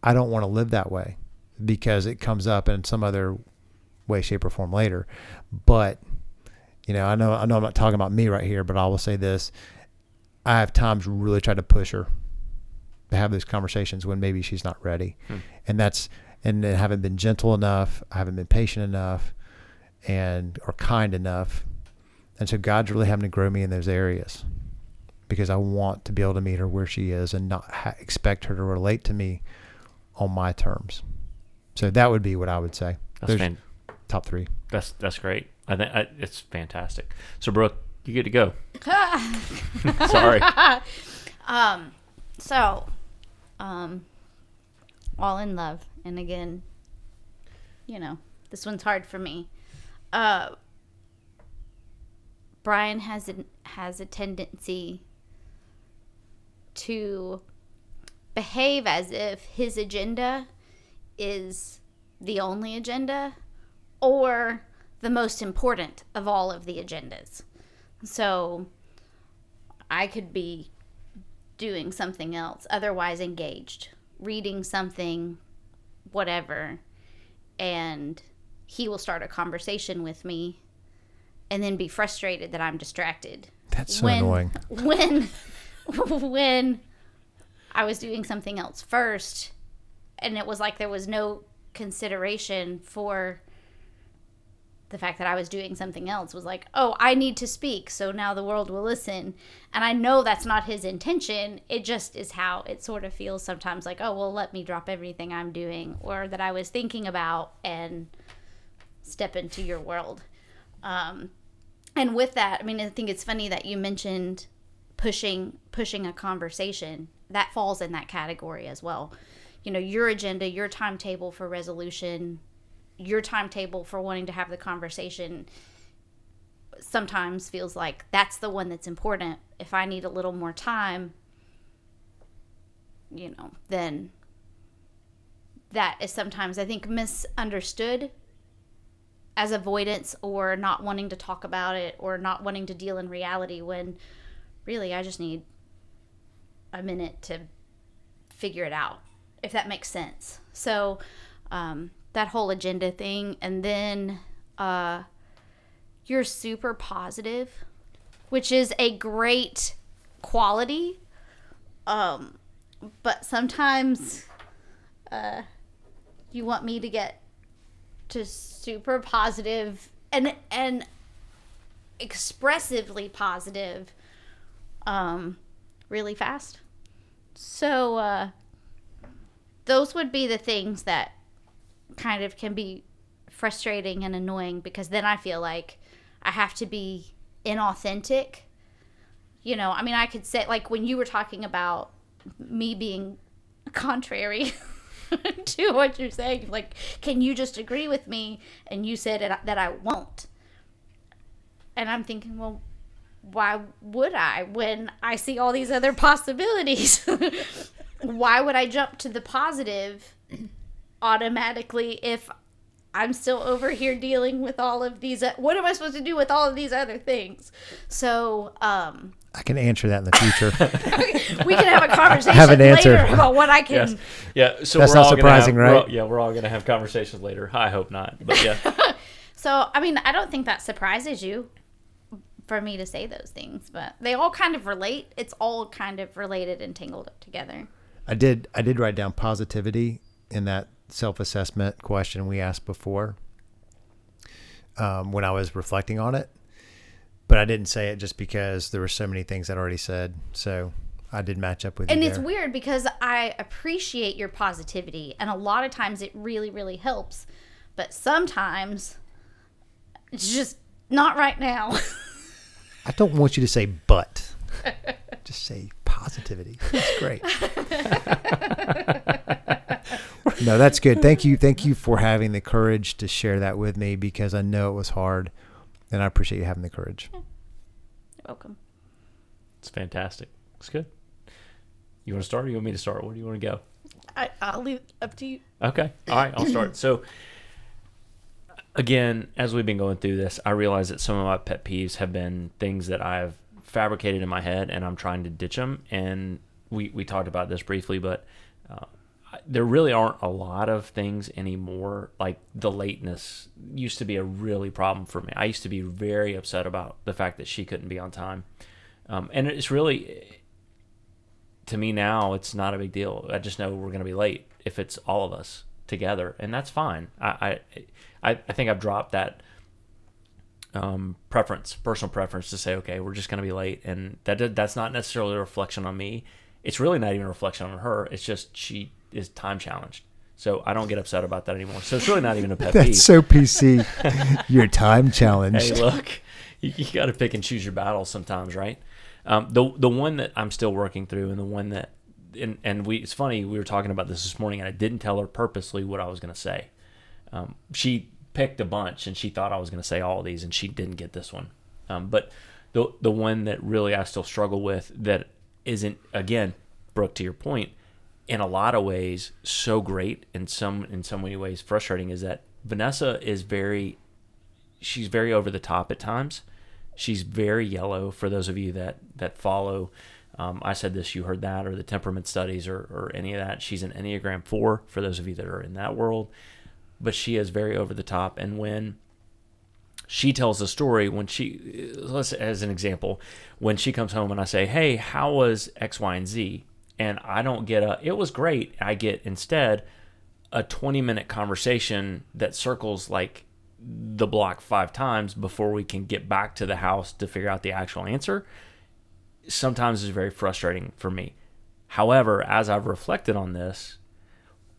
I don't want to live that way because it comes up in some other way, shape, or form later. But you know, I know I know I'm not talking about me right here, but I will say this: I have times really tried to push her to have those conversations when maybe she's not ready, hmm. and that's and I haven't been gentle enough, I haven't been patient enough, and or kind enough, and so God's really having to grow me in those areas because I want to be able to meet her where she is and not ha- expect her to relate to me on my terms. So that would be what I would say. That's There's fan- top three. that's that's great. I think I, it's fantastic. So Brooke, you get to go. Sorry. Um, so, um, all in love, and again, you know, this one's hard for me. Uh, Brian has a, has a tendency to behave as if his agenda is the only agenda or the most important of all of the agendas. So I could be doing something else, otherwise engaged, reading something, whatever, and he will start a conversation with me and then be frustrated that I'm distracted. That's so when, annoying. When when I was doing something else first and it was like there was no consideration for the fact that I was doing something else was like, oh, I need to speak, so now the world will listen. And I know that's not his intention. It just is how it sort of feels sometimes like, oh, well, let me drop everything I'm doing or that I was thinking about and step into your world. Um, and with that, I mean, I think it's funny that you mentioned pushing pushing a conversation that falls in that category as well. You know, your agenda, your timetable for resolution, your timetable for wanting to have the conversation sometimes feels like that's the one that's important. If I need a little more time, you know, then that is sometimes I think misunderstood as avoidance or not wanting to talk about it or not wanting to deal in reality when really I just need a minute to figure it out, if that makes sense. So, um, that whole agenda thing, and then uh, you're super positive, which is a great quality. Um, but sometimes uh, you want me to get to super positive and and expressively positive um really fast so uh those would be the things that kind of can be frustrating and annoying because then i feel like i have to be inauthentic you know i mean i could say like when you were talking about me being contrary to what you're saying. Like, can you just agree with me? And you said that I won't. And I'm thinking, well, why would I when I see all these other possibilities? why would I jump to the positive automatically if I'm still over here dealing with all of these? What am I supposed to do with all of these other things? So, um, I can answer that in the future. we can have a conversation have an answer. later about what I can. Yes. Yeah. So That's we're not all surprising, gonna have, we're right? all- yeah, we're all gonna have conversations later. I hope not, but yeah. So, I mean, I don't think that surprises you for me to say those things, but they all kind of relate. It's all kind of related and tangled up together. I did I did write down positivity in that self assessment question we asked before um, when I was reflecting on it. But I didn't say it just because there were so many things I'd already said. So I did match up with And it's there. weird because I appreciate your positivity, and a lot of times it really, really helps. But sometimes it's just not right now. I don't want you to say but. just say positivity. That's great. no, that's good. Thank you. Thank you for having the courage to share that with me because I know it was hard and I appreciate you having the courage. You're welcome. It's fantastic. It's good. You want to start or you want me to start? Where do you want to go? I, I'll leave it up to you. Okay. All right. I'll start. So, again, as we've been going through this, I realize that some of my pet peeves have been things that I've fabricated in my head and I'm trying to ditch them. And we, we talked about this briefly, but uh, I- there really aren't a lot of things anymore. Like the lateness used to be a really problem for me. I used to be very upset about the fact that she couldn't be on time. Um, and it's really, to me now it's not a big deal. I just know we're going to be late if it's all of us together, and that's fine. I I, I think I've dropped that um, preference, personal preference, to say okay, we're just going to be late, and that that's not necessarily a reflection on me. It's really not even a reflection on her. It's just she is time challenged, So I don't get upset about that anymore. So it's really not even a pet peeve. That's so PC. You're time challenged. hey, look, you, you got to pick and choose your battles sometimes, right? Um, the the one that I'm still working through, and the one that, and and we, it's funny we were talking about this this morning, and I didn't tell her purposely what I was going to say. Um, she picked a bunch, and she thought I was going to say all of these, and she didn't get this one. Um, but the the one that really I still struggle with that isn't again, Brooke, to your point, in a lot of ways so great, in some in so many ways frustrating, is that Vanessa is very she's very over the top at times. She's very yellow for those of you that that follow. Um, I said this, you heard that, or the temperament studies, or, or any of that. She's an Enneagram four for those of you that are in that world, but she is very over the top. And when she tells the story, when she, let's as an example, when she comes home and I say, "Hey, how was X, Y, and Z?" And I don't get a, "It was great." I get instead a 20 minute conversation that circles like the block five times before we can get back to the house to figure out the actual answer sometimes is very frustrating for me. However as i've reflected on this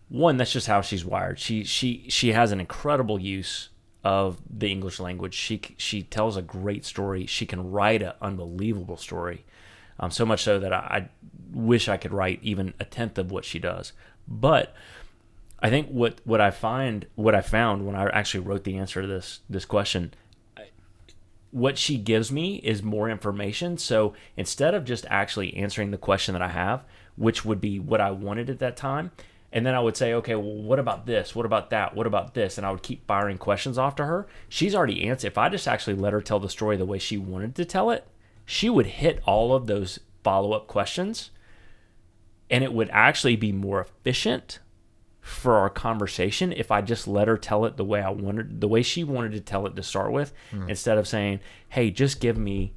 one that's just how she's wired. She she she has an incredible use of the english language. She she tells a great story. She can write an unbelievable story um, so much so that I, I wish i could write even a tenth of what she does. But I think what what I find what I found when I actually wrote the answer to this this question what she gives me is more information. So instead of just actually answering the question that I have which would be what I wanted at that time and then I would say okay well what about this? What about that? What about this? And I would keep firing questions off to her. She's already answered. If I just actually let her tell the story the way she wanted to tell it she would hit all of those follow-up questions and it would actually be more efficient for our conversation if I just let her tell it the way I wanted, the way she wanted to tell it to start with, hmm. instead of saying, "Hey, just give me,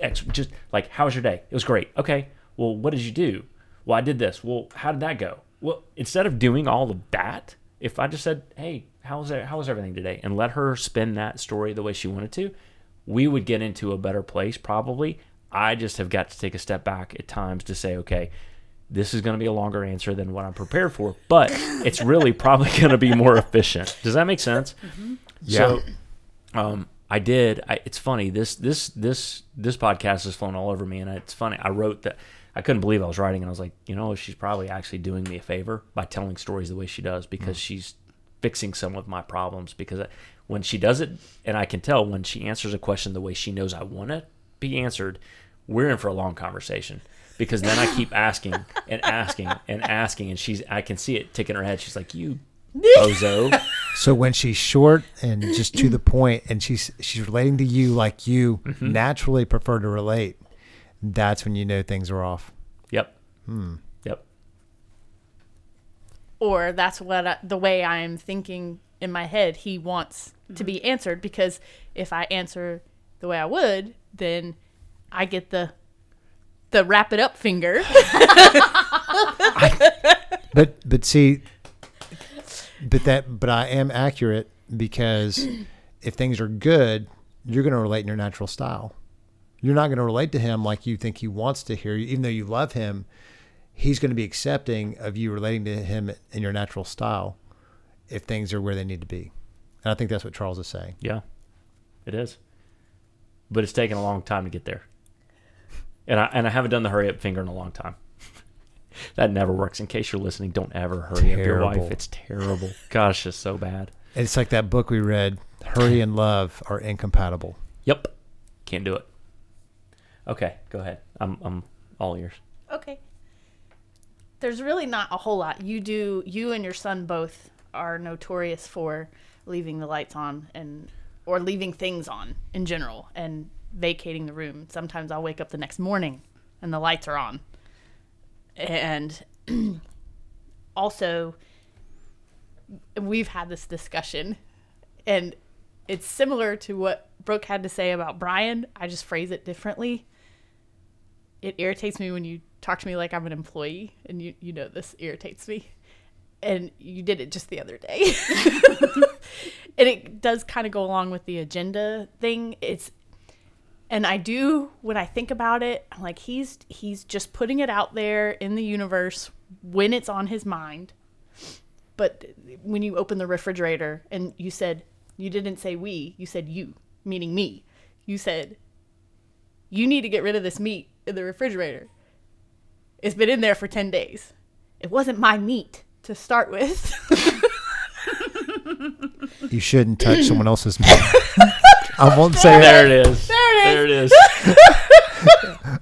X, just like, how was your day? It was great. Okay, well, what did you do? Well, I did this. Well, how did that go? Well, instead of doing all of that, if I just said, "Hey, how was it, how was everything today?" and let her spin that story the way she wanted to, we would get into a better place probably. I just have got to take a step back at times to say, okay, this is going to be a longer answer than what I'm prepared for, but it's really probably going to be more efficient. Does that make sense? Yeah. So, um, I did. I, it's funny. This this this this podcast has flown all over me, and it's funny. I wrote that. I couldn't believe I was writing, and I was like, you know, she's probably actually doing me a favor by telling stories the way she does because she's fixing some of my problems. Because I, when she does it, and I can tell when she answers a question the way she knows I want it be answered, we're in for a long conversation because then I keep asking and asking and asking, and she's I can see it ticking her head. She's like, "You bozo." So when she's short and just to the point, and she's she's relating to you like you Mm-hmm. naturally prefer to relate, that's when you know things are off. yep. Yep. or that's what I, the way I'm thinking in my head he wants to mm-hmm. be answered because if I answer the way I would, then I get the the wrap it up finger. But but see, but that but I am accurate because if things are good, you're going to relate in your natural style. You're not going to relate to him like you think he wants to hear you, even though you love him. He's going to be accepting of you relating to him in your natural style if things are where they need to be. And I think that's what Charles is saying. Yeah, it is. But it's taken a long time to get there, and I and I haven't done the hurry up finger in a long time. that never works. In case you're listening, don't ever hurry up your wife. It's terrible. Gosh, it's so bad. It's like that book we read, Hurry and Love are incompatible. Yep, can't do it. Okay, go ahead. I'm I'm all ears. okay. There's really not a whole lot. You do you and your son both are notorious for leaving the lights on and or leaving things on in general and vacating the room. Sometimes I'll wake up the next morning and the lights are on. And also we've had this discussion and it's similar to what Brooke had to say about Brian. I just phrase it differently. It irritates me when you talk to me like I'm an employee, and you you know this irritates me. And you did it just the other day. and it does kind of go along with the agenda thing. It's and I do when I think about it, I'm like he's he's just putting it out there in the universe when it's on his mind. but when you opened the refrigerator and you said you didn't say we, you said you, meaning me. You said you need to get rid of this meat in the refrigerator. It's been in there for 10 days. It wasn't my meat to start with. You shouldn't touch someone else's meat. I won't say There that. it is. There it is. There it is.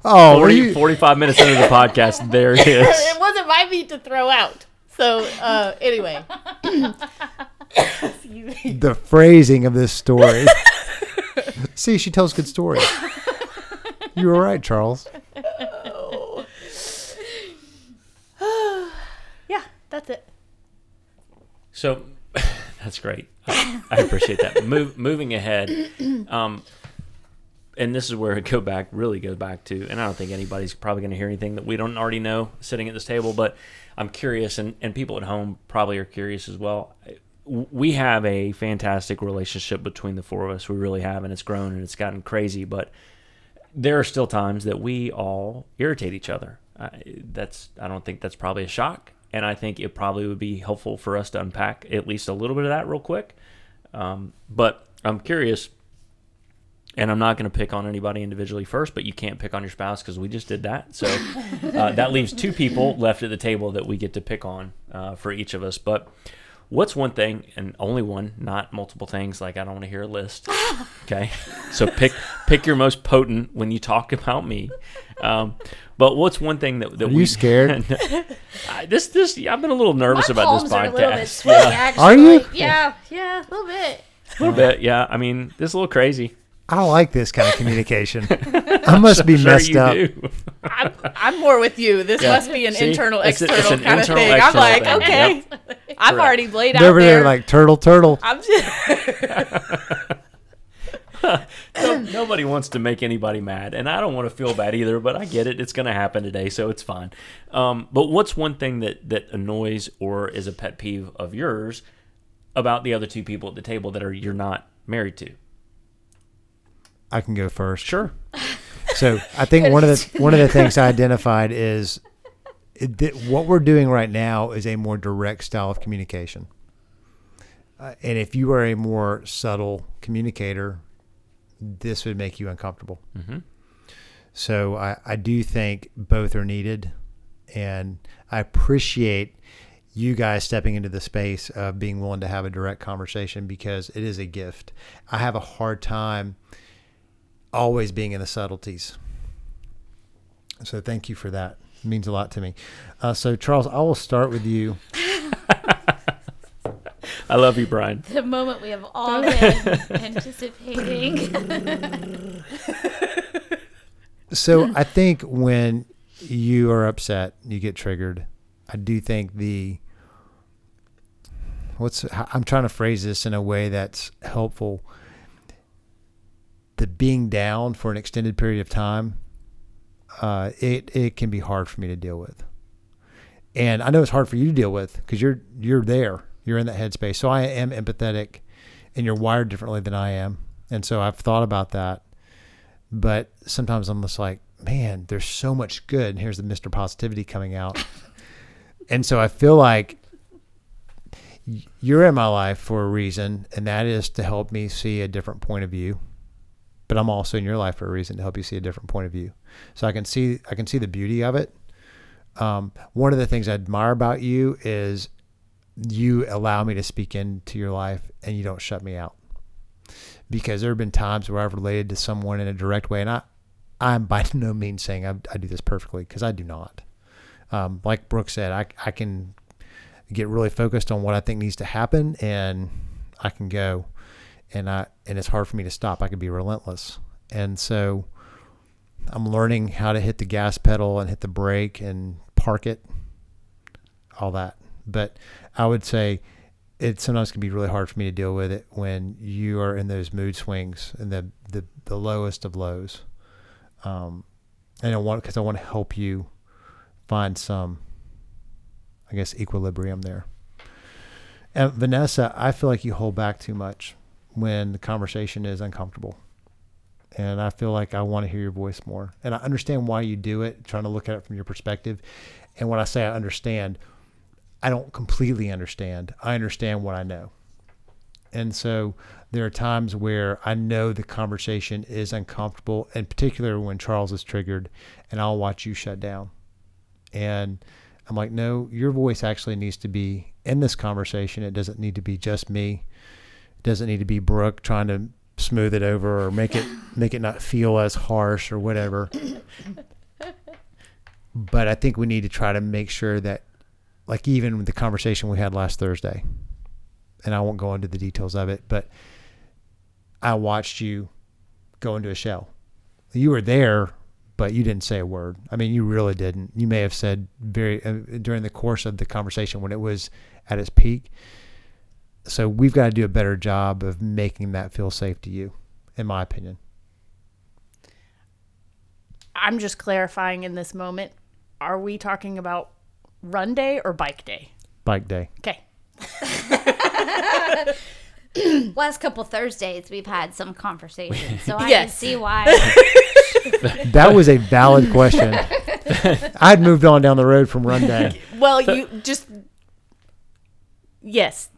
Oh, were 40, you- 45 minutes into the podcast. There it is. it wasn't my meat to throw out. So, uh, anyway. the phrasing of this story. See, she tells good stories. You were right, Charles. yeah, that's it. So that's great. I, I appreciate that. Move, moving ahead, um, and this is where it go back really goes back to, and I don't think anybody's probably going to hear anything that we don't already know sitting at this table, but I'm curious, and, and people at home probably are curious as well. We have a fantastic relationship between the four of us. We really have, and it's grown and it's gotten crazy, but there are still times that we all irritate each other. I, that's I don't think that's probably a shock, and I think it probably would be helpful for us to unpack at least a little bit of that real quick. Um, but I'm curious, and I'm not going to pick on anybody individually first, but you can't pick on your spouse because we just did that. So uh, that leaves two people left at the table that we get to pick on uh, for each of us. But what's one thing, and only one, not multiple things? Like I don't want to hear a list. Okay, so pick pick your most potent when you talk about me. Um, but what's one thing that, that Are we you scared? I- this this I've been a little nervous My about palms this are a little bit podcast. sweaty, Yeah, actually. Are you? Yeah, yeah, a little bit. a little bit. Yeah, I mean this is a little crazy. I like this kind of communication. I must be Sure messed you up. do. I'm, I'm more with you. This Yeah. must be an See? internal, It's a- it's external an kind internal, of thing. I'm like, thing. okay, Yep. I've Correct. already laid out They're over there. there like turtle, turtle. I'm just, No- nobody wants to make anybody mad, and I don't want to feel bad either. But I get it; it's going to happen today, so it's fine. Um, but what's one thing that that annoys or is a pet peeve of yours about the other two people at the table that are you're not married to? I can go first. Sure. So I think one of the one of the things I identified is that what we're doing right now is a more direct style of communication. Uh, and if you are a more subtle communicator, this would make you uncomfortable. So I, I do think both are needed, and I appreciate you guys stepping into the space of being willing to have a direct conversation because it is a gift. I have a hard time always being in the subtleties. So thank you for that. It means a lot to me. Uh, so Charles, I will start with you. I love you, Brian. The moment we have all been anticipating. So I think when you are upset, you get triggered. I do think the what's I'm trying to phrase this in a way that's helpful. The being down for an extended period of time, uh, it it can be hard for me to deal with, and I know it's hard for you to deal with because you're you're there, you're in that headspace. So I am empathetic, and you're wired differently than I am, and so I've thought about that but sometimes I'm just like, man, there's so much good. And here's the Mr. Positivity coming out. and so I feel like you're in my life for a reason, and that is to help me see a different point of view. But I'm also in your life for a reason to help you see a different point of view. So I can see I can see the beauty of it. Um, one of the things I admire about you is you allow me to speak into your life and you don't shut me out because there have been times where I've related to someone in a direct way, and I, I'm by no means saying I, I do this perfectly because I do not. Um, like Brooke said, I, I can get really focused on what I think needs to happen, and I can go, and I and it's hard for me to stop. I can be relentless, and so I'm learning how to hit the gas pedal and hit the brake and park it, all that. But I would say it sometimes can be really hard for me to deal with it when you are in those mood swings and the the, the lowest of lows. Um, and I want because I want to help you find some, I guess, equilibrium there. And Vanessa, I feel like you hold back too much when the conversation is uncomfortable. And I feel like I want to hear your voice more. And I understand why you do it, trying to look at it from your perspective. And when I say I understand, I don't completely understand. I understand what I know. And so there are times where I know the conversation is uncomfortable, in particular when Charles is triggered, and I'll watch you shut down. And I'm like, no, your voice actually needs to be in this conversation. It doesn't need to be just me. It doesn't need to be Brooke trying to smooth it over or make it make it not feel as harsh or whatever. but I think we need to try to make sure that like even the conversation we had last Thursday, and I won't go into the details of it, but I watched you go into a shell. You were there, but you didn't say a word. I mean, you really didn't. You may have said very uh, during the course of the conversation when it was at its peak. So we've got to do a better job of making that feel safe to you, in my opinion. I'm just clarifying in this moment. Are we talking about run day or bike day? Bike day. Okay. Last couple Thursdays, we've had some conversations, so I can see why. That was a valid question. I'd moved on down the road from run day. Well, you just yes,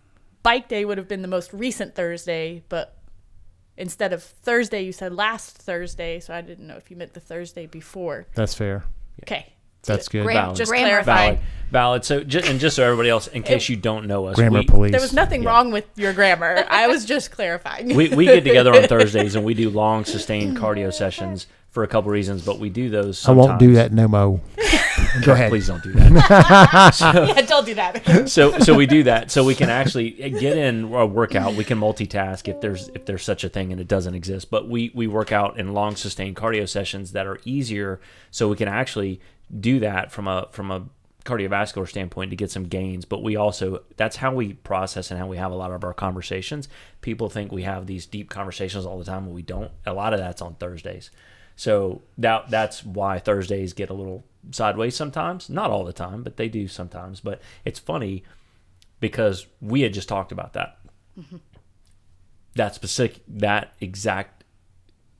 bike day would have been the most recent Thursday, but instead of Thursday, you said last Thursday, so I didn't know if you meant the Thursday before. That's fair. Okay. That's good. Gram- Valid. Just grammar. clarifying. Valid, valid. So, ju- and just so everybody else, in case you don't know us, Grammar we, police. There was nothing wrong with your grammar. I was just clarifying. we, we get together on Thursdays and we do long, sustained cardio sessions for a couple reasons, but we do those. I Sometimes. won't do that no mo. Go ahead. Please don't do that. yeah, don't do that. so, so we do that so we can actually get in a workout. We can multitask if there's if there's such a thing and it doesn't exist. But we we work out in long, sustained cardio sessions that are easier, so we can actually do that from a from a cardiovascular standpoint to get some gains but we also that's how we process and how we have a lot of our conversations. People think we have these deep conversations all the time but we don't. A lot of that's on thursdays. So that that's why thursdays get a little sideways sometimes. Not all the time but they do sometimes. But it's funny because we had just talked about that. Mm-hmm. That specific that exact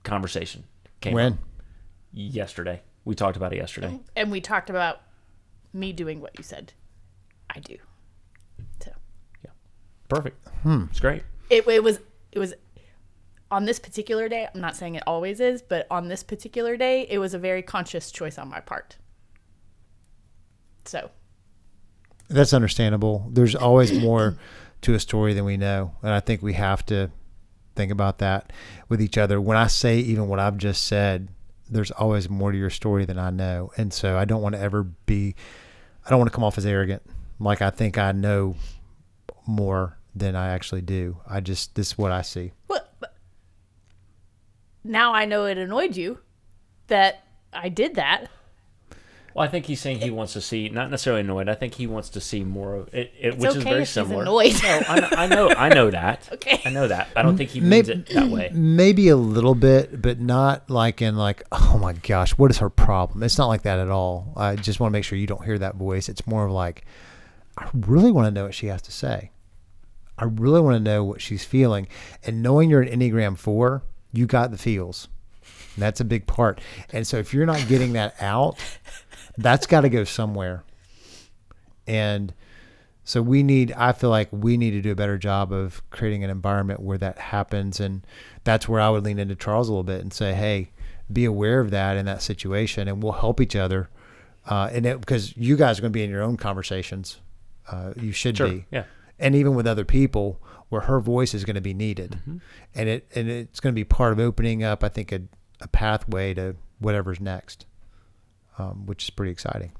conversation came When? up yesterday we talked about it yesterday and we talked about me doing what you said I do. So yeah, perfect hmm. it's great it, it was it was on this particular day. I'm not saying it always is, but on this particular day, it was a very conscious choice on my part. So That's understandable. There's always more to a story than we know, and I think we have to think about that with each other. When I say even what I've just said, there's always more to your story than I know, and so I don't want to ever be. I don't want to come off as arrogant, like I think I know more than I actually do. I just this is what I see. Well, now I know it annoyed you that I did that. Well, I think he's saying he wants to see, not necessarily annoyed. I think he wants to see more of it, it which is very if she's similar. annoyed. No, I, know- I know, I know that. Okay. I know that. I don't think he means Maybe- it that way. Maybe a little bit, but not like in like, oh my gosh, what is her problem? It's not like that at all. I just want to make sure you don't hear that voice. It's more of like, I really want to know what she has to say. I really want to know what she's feeling. And knowing you're an Enneagram 4, you got the feels. And that's a big part. And so if you're not getting that out, that's got to go somewhere. And so we need, I feel like we need to do a better job of creating an environment where that happens. And that's where I would lean into Charles a little bit and say, hey, be aware of that in that situation and we'll help each other. Uh, and it, because you guys are going to be in your own conversations. Uh, you should Sure. be Yeah. and even with other people where her voice is going to be needed and it and it's going to be part of opening up i think a, a pathway to whatever's next um, which is pretty exciting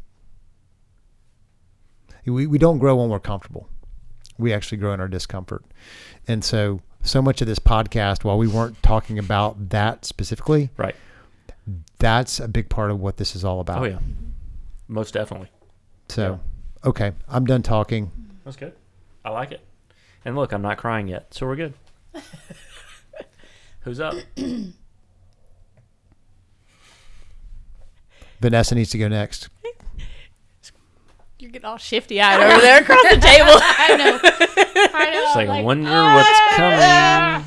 we, we don't grow when we're comfortable we actually grow in our discomfort and so so much of this podcast while we weren't talking about that specifically Right. that's a big part of what this is all about Oh yeah. Most definitely. so okay i'm done talking That's good. I like it. And look, I'm not crying yet, so we're good. Who's up? vanessa needs to go next You're getting all shifty eyed over there across the table. I know. I know. It's like, I'm I wonder what's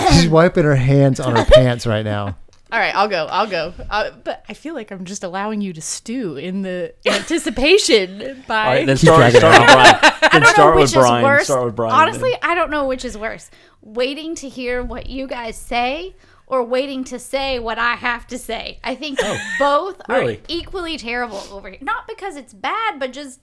coming. She's wiping her hands on her pants right now. All right, I'll go. I'll go. Uh, but I feel like I'm just allowing you to stew in the anticipation by. All right, then Keep start, start with Brian. I Then don't start know with which Brian. is worse. Start with Brian. Honestly, I don't know which is worse. Waiting to hear what you guys say or waiting to say what I have to say. I think oh, both Oh, really? are equally terrible over here. Not because it's bad, but just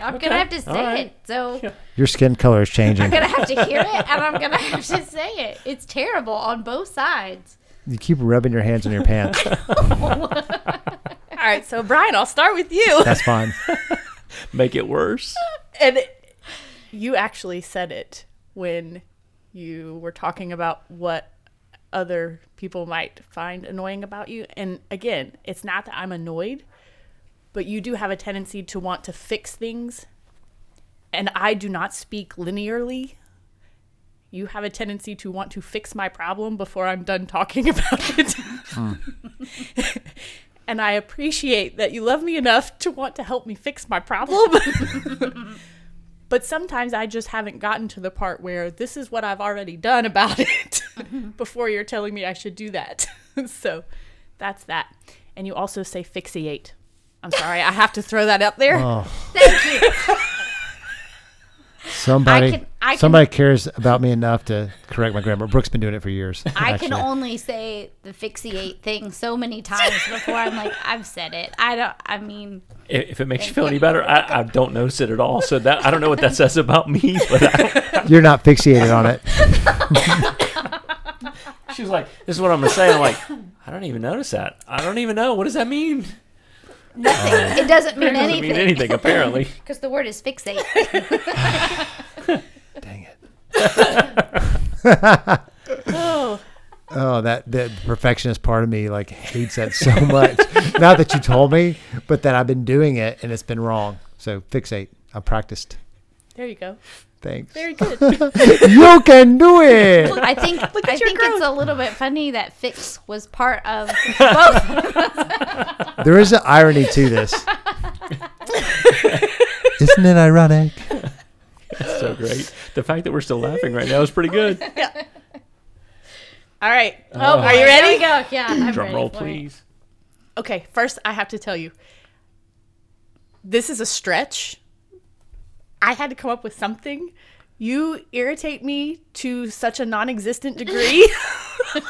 I'm Okay, gonna have to say all right. it. So Your skin color is changing. I'm gonna have to hear it and I'm gonna have to say it. It's terrible on both sides. You keep rubbing your hands on your pants. All right, so Brian, I'll start with you. That's fine. Make it worse. and it, you actually said it when you were talking about what other people might find annoying about you. And again, it's not that I'm annoyed, but you do have a tendency to want to fix things. And I do not speak linearly. You have a tendency to want to fix my problem before I'm done talking about it. and I appreciate that you love me enough to want to help me fix my problem. but sometimes I just haven't gotten to the part where this is what I've already done about it mm-hmm. before you're telling me I should do that. so that's that. And you also say fixiate. I'm sorry, I have to throw that up there. Oh, Thank you. somebody, can- I can- somebody cares about me enough to correct my grammar. Brooke's been doing it for years. I actually. can only say the fixiate thing so many times before I'm like, I've said it. I don't I mean If, if it makes you feel any better, I, I don't notice it at all. So that I don't know what that says about me, but I don't, You're not fixated on it. she was like, "This is what I'm gonna say." I'm like, "I don't even notice that. I don't even know what does that mean." Nothing. it doesn't mean It doesn't anything. mean anything apparently. Because the word is fixate. Dang it. Oh, Oh, that that perfectionist part of me like hates that so much. Not that you told me, but that I've been doing it and it's been wrong. So fixate. I practiced. there you go. Thanks. Very good. you can do it. I think at I your think it's a little bit funny that fix was part of both. There is an irony to this. Isn't it ironic? so great. The fact that we're still laughing right now is pretty good. Yeah. All right. Oh. oh are you There ready? we go. Yeah, I'm Drum ready roll, for it. please. Okay, first I have to tell you, this is a stretch. I had to come up with something. You irritate me to such a non existent degree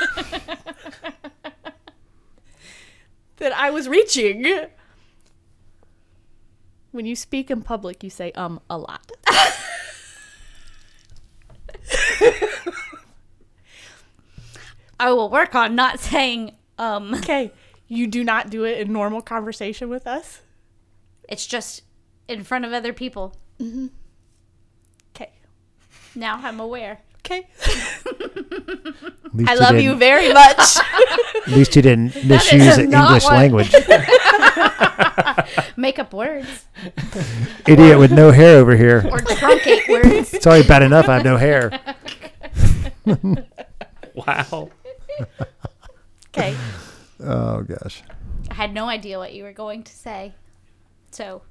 that I was reaching. When you speak in public, you say um a lot. I will work on not saying um. Okay, you do not do it in normal conversation with us. It's just in front of other people. Mm-hmm. Okay. Now I'm aware. Okay. I love you very much. At least you didn't misuse the English what- language. Make up words Idiot with no hair over here. or truncate words. It's already bad enough I have no hair. Wow. okay. Oh gosh. I had no idea what you were going to say. So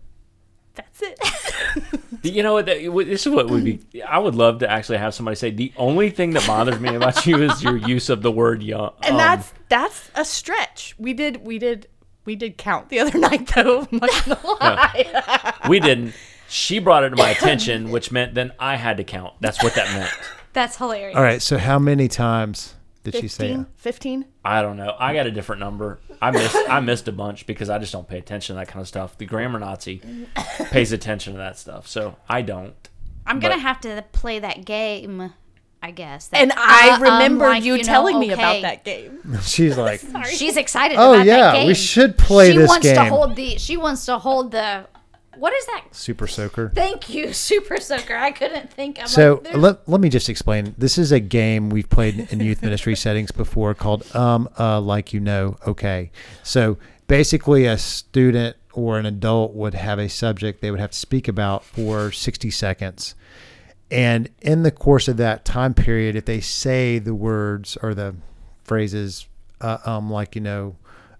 That's it. You know what? This is what would be. I would love to actually have somebody say the only thing that bothers me about you is your use of the word young. and um, that's that's a stretch. We did we did we did count the other night though. I'm not gonna lie. we didn't. She brought it to my attention, which meant then I had to count. That's what that meant. that's hilarious. All right. So how many times did she say? 15, 15? I don't know. I got a different number. I missed. I missed a bunch because I just don't pay attention to that kind of stuff. The grammar Nazi pays attention to that stuff, so I don't. I'm gonna But- have to play that game. I guess. that, And I uh, um, remember like, you, know, telling me about that game. She's like, She's excited. Oh, about yeah, that game. we should play she this wants to game. hold the. She wants to hold the. What is that? super soaker. Thank you, Super Soaker. I couldn't think of. So like, let, let me just explain. This is a game we've played in youth ministry settings before called um uh like you know okay. So basically, a student or an adult would have a subject they would have to speak about for sixty seconds, and in the course of that time period, if they say the words or the phrases uh, um like you know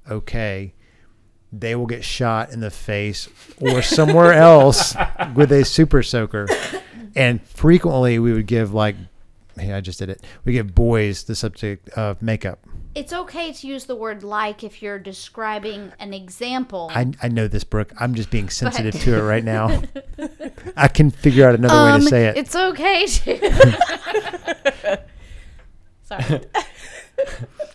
okay they will get shot in the face or somewhere else with a super soaker. And frequently we would give like, hey, I just did it. We give boys the subject of makeup. it's okay to use the word like if you're describing an example. I, I know this, Brooke. I'm just being sensitive to it right now. I can figure out another way to say it. Um, It's okay to. Sorry.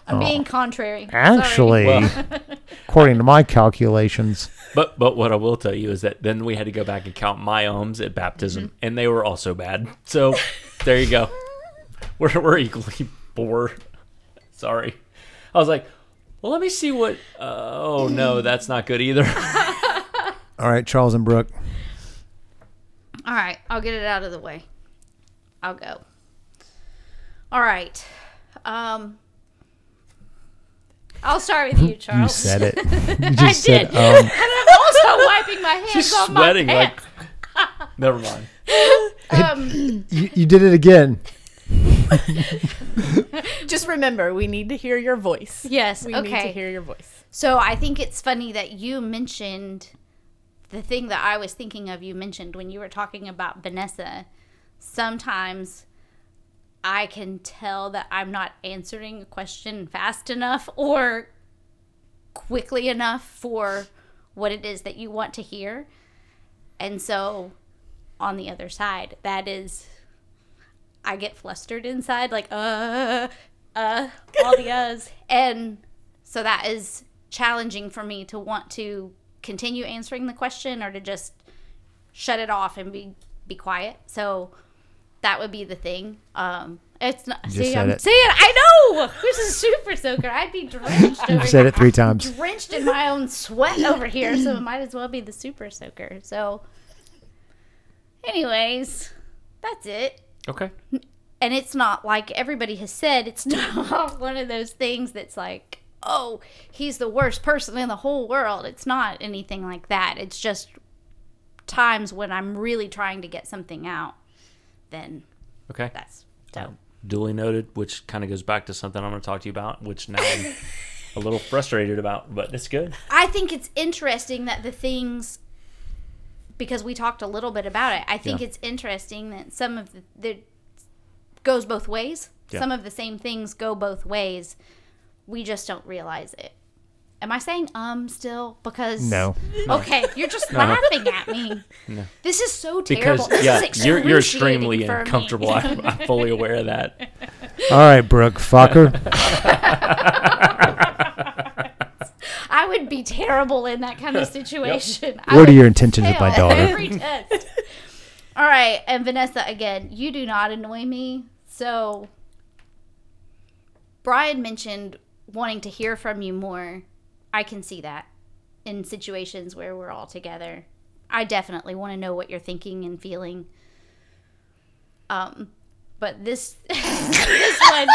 I'm being contrary. Actually, Well- according to my calculations, But but what I will tell you is that then we had to go back and count my ums at baptism, Mm-hmm. and they were also bad. So there you go. We're we're equally poor. Sorry. I was like, well, let me see what. Uh, oh no, that's not good either. all right, Charles and Brooke. All right, I'll get it out of the way. I'll go. All right. Um, I'll start with you, Charles. You said it. You I just did. said, um, and I'm also wiping my hands She's on sweating my like. pants. Never mind. Um, you, you did it again. Just remember, we need to hear your voice. yes. We okay. need to hear your voice. So I think it's funny that you mentioned the thing that I was thinking of. You mentioned when you were talking about Vanessa. Sometimes I can tell that I'm not answering a question fast enough or quickly enough for what it is that you want to hear. And so on the other side, that is I get flustered inside, like uh uh all the uhs. And so that is challenging for me to want to continue answering the question or to just shut it off and be be quiet. So that would be the thing. Um it's not just see said I'm it. saying I know this is super soaker. I'd be drenched over You said it three times. drenched in my own sweat over here, so it might as well be the super soaker. So, anyways, that's it. Okay. And it's not like everybody has said, it's not one of those things that's like, oh, he's the worst person in the whole world. It's not anything like that. It's just times when I'm really trying to get something out, then Okay. that's so. Duly noted, which kind of goes back to something I'm going to talk to you about, which now I'm a little frustrated about, but it's good. I think it's interesting that the things because we talked a little bit about it. I think Yeah. it's interesting that some of the, the goes both ways. Yeah. Some of the same things go both ways. We just don't realize it. Am I saying um still? Because No. Okay, you're just laughing at me. No. This is so terrible. Because This yeah, is you're you're extremely uncomfortable. I'm, I'm fully aware of that. All right, Brooke, fucker. I would be terrible in that kind of situation. I What are your intentions with my daughter? Every test. All right, and Vanessa, again, you do not annoy me. So, Brian mentioned wanting to hear from you more. I can see that in situations where we're all together. I definitely want to know what you're thinking and feeling. Um, but this this one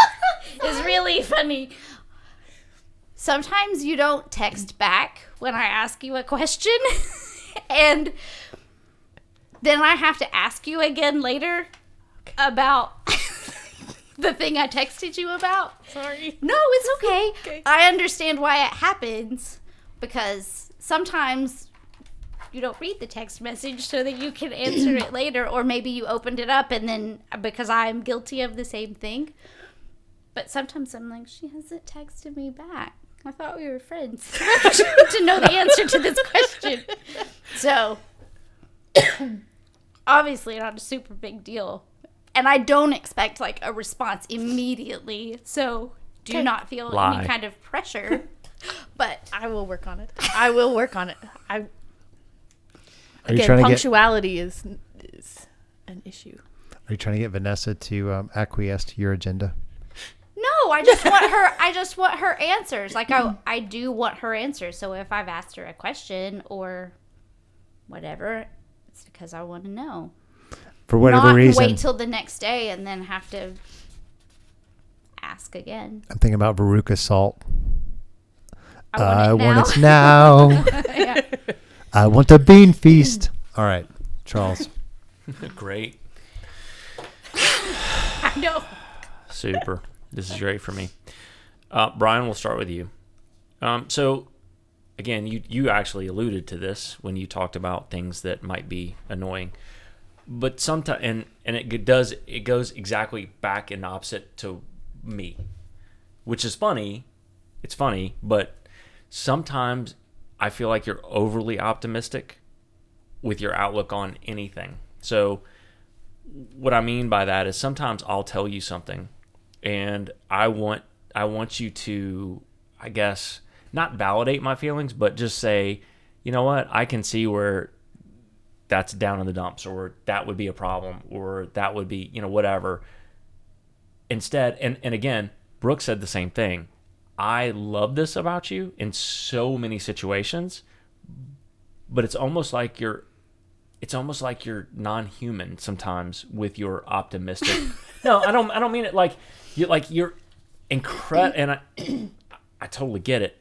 is really funny. Sometimes you don't text back when I ask you a question, and then I have to ask you again later about the thing I texted you about. Sorry. No, it's okay. Okay. I understand why it happens because sometimes you don't read the text message so that you can answer it later, or maybe you opened it up and then because I'm guilty of the same thing. But sometimes I'm like, she hasn't texted me back. I thought we were friends. To know the answer to this question. So, obviously, not a super big deal. And I don't expect like a response immediately. So, do Okay. not feel Lie. any kind of pressure. But I will work on it. I will work on it. I Are you again, trying to get? punctuality is is an issue. Are you trying to get Vanessa to um, acquiesce to your agenda? no, I just want her. I just want her answers. Like I, I do want her answers. So if I've asked her a question or whatever, it's because I want to know. For whatever Not reason, wait till the next day and then have to ask again. I'm thinking about Veruca salt. I want I it want now. it now. Yeah. I want a bean feast. All right, Charles. Great. I know. Super. This is great for me. Uh, Brian, we'll start with you. Um, so, again, you you actually alluded to this when you talked about things that might be annoying, but sometimes and and it does it goes exactly back and opposite to me, which is funny it's funny, but sometimes I feel like you're overly optimistic with your outlook on anything. So, what I mean by that is sometimes I'll tell you something, and I want I want you to, I guess, not validate my feelings, but just say, you know what, I can see where that's down in the dumps, or that would be a problem, or that would be, you know, whatever. Instead, and and again, Brooke said the same thing. I love this about you in so many situations, but it's almost like you're it's almost like you're non-human sometimes with your optimistic. no, I don't I don't mean it like you like you're incredible and I I totally get it.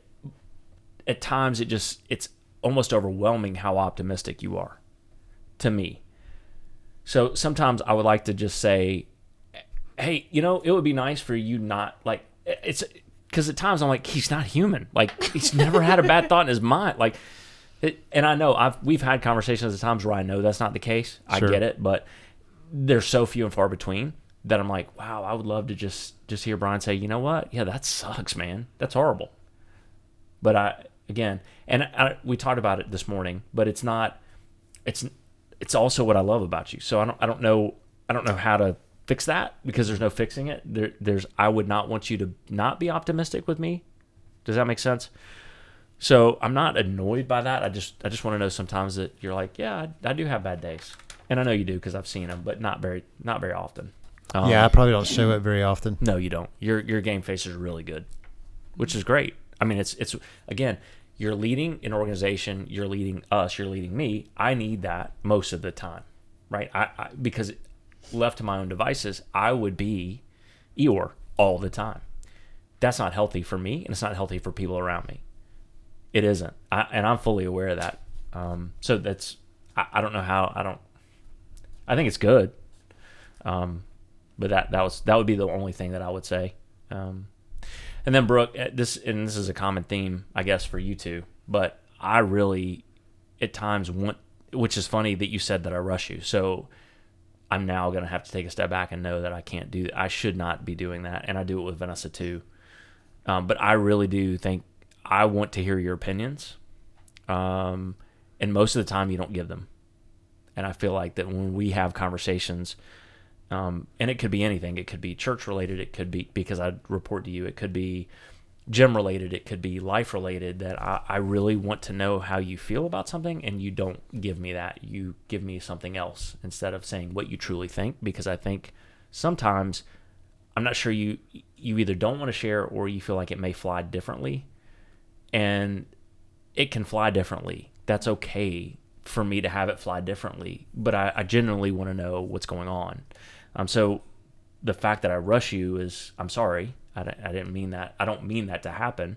At times it just it's almost overwhelming how optimistic you are to me. So sometimes I would like to just say hey, you know, it would be nice for you not like it's because at times I'm like, he's not human. Like he's never had a bad thought in his mind. Like, it, and I know I've we've had conversations at times where I know that's not the case. I Sure. get it, but they're so few and far between that I'm like, wow, I would love to just just hear Brian say, you know what? Yeah, that sucks, man. That's horrible. But I again, and I, we talked about it this morning, but it's not. It's it's also what I love about you. So I don't I don't know I don't know how to fix that because there's no fixing it. There, there's I would not want you to not be optimistic with me. Does that make sense? So I'm not annoyed by that. I just I just want to know sometimes that you're like, yeah, I, I do have bad days, and I know you do because I've seen them, but not very not very often. Um, yeah, I probably don't show it very often. no, you don't. Your your game face is really good, which is great. I mean, it's it's again, you're leading an organization, you're leading us, you're leading me. I need that most of the time, right? I, I because left to my own devices, I would be Eeyore all the time. That's not healthy for me, and it's not healthy for people around me. It isn't, I, and I'm fully aware of that. Um, so that's I, I don't know how I don't. I think it's good. Um, but that that was that would be the only thing that I would say. Um, and then Brooke, eh, this and this is a common theme, I guess, for you two. But I really, at times, want, which is funny that you said that I rush you. So I'm now going to have to take a step back and know that I can't do. I should not be doing that, and I do it with Vanessa too. Um, but I really do think I want to hear your opinions, um, and most of the time you don't give them. And I feel like that when we have conversations, um, and it could be anything. It could be church related. It could be because I report to you. It could be gym related. It could be life related. That I, I really want to know how you feel about something, and you don't give me that. You give me something else instead of saying what you truly think. Because I think sometimes I'm not sure you you either don't want to share or you feel like it may fly differently, and it can fly differently. That's okay for me to have it fly differently, but I, I genuinely want to know what's going on. Um, so the fact that I rush you is, I'm sorry. I, I didn't mean that. I don't mean that to happen.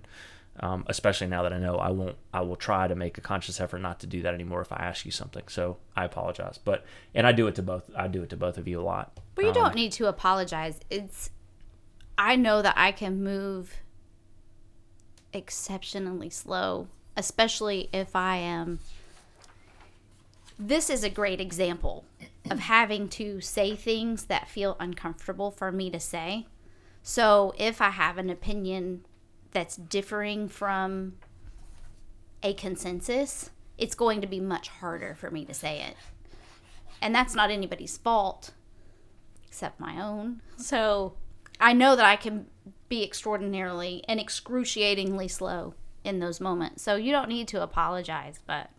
Um, especially now that I know I won't, I will try to make a conscious effort not to do that anymore if I ask you something. So I apologize, but, and I do it to both, I do it to both of you a lot. But you Um, don't need to apologize. It's I know that I can move exceptionally slow, especially if I am This is a great example of having to say things that feel uncomfortable for me to say. So, if I have an opinion that's differing from a consensus, it's going to be much harder for me to say it. And that's not anybody's fault except my own. So I know that I can be extraordinarily and excruciatingly slow in those moments. So you don't need to apologize, but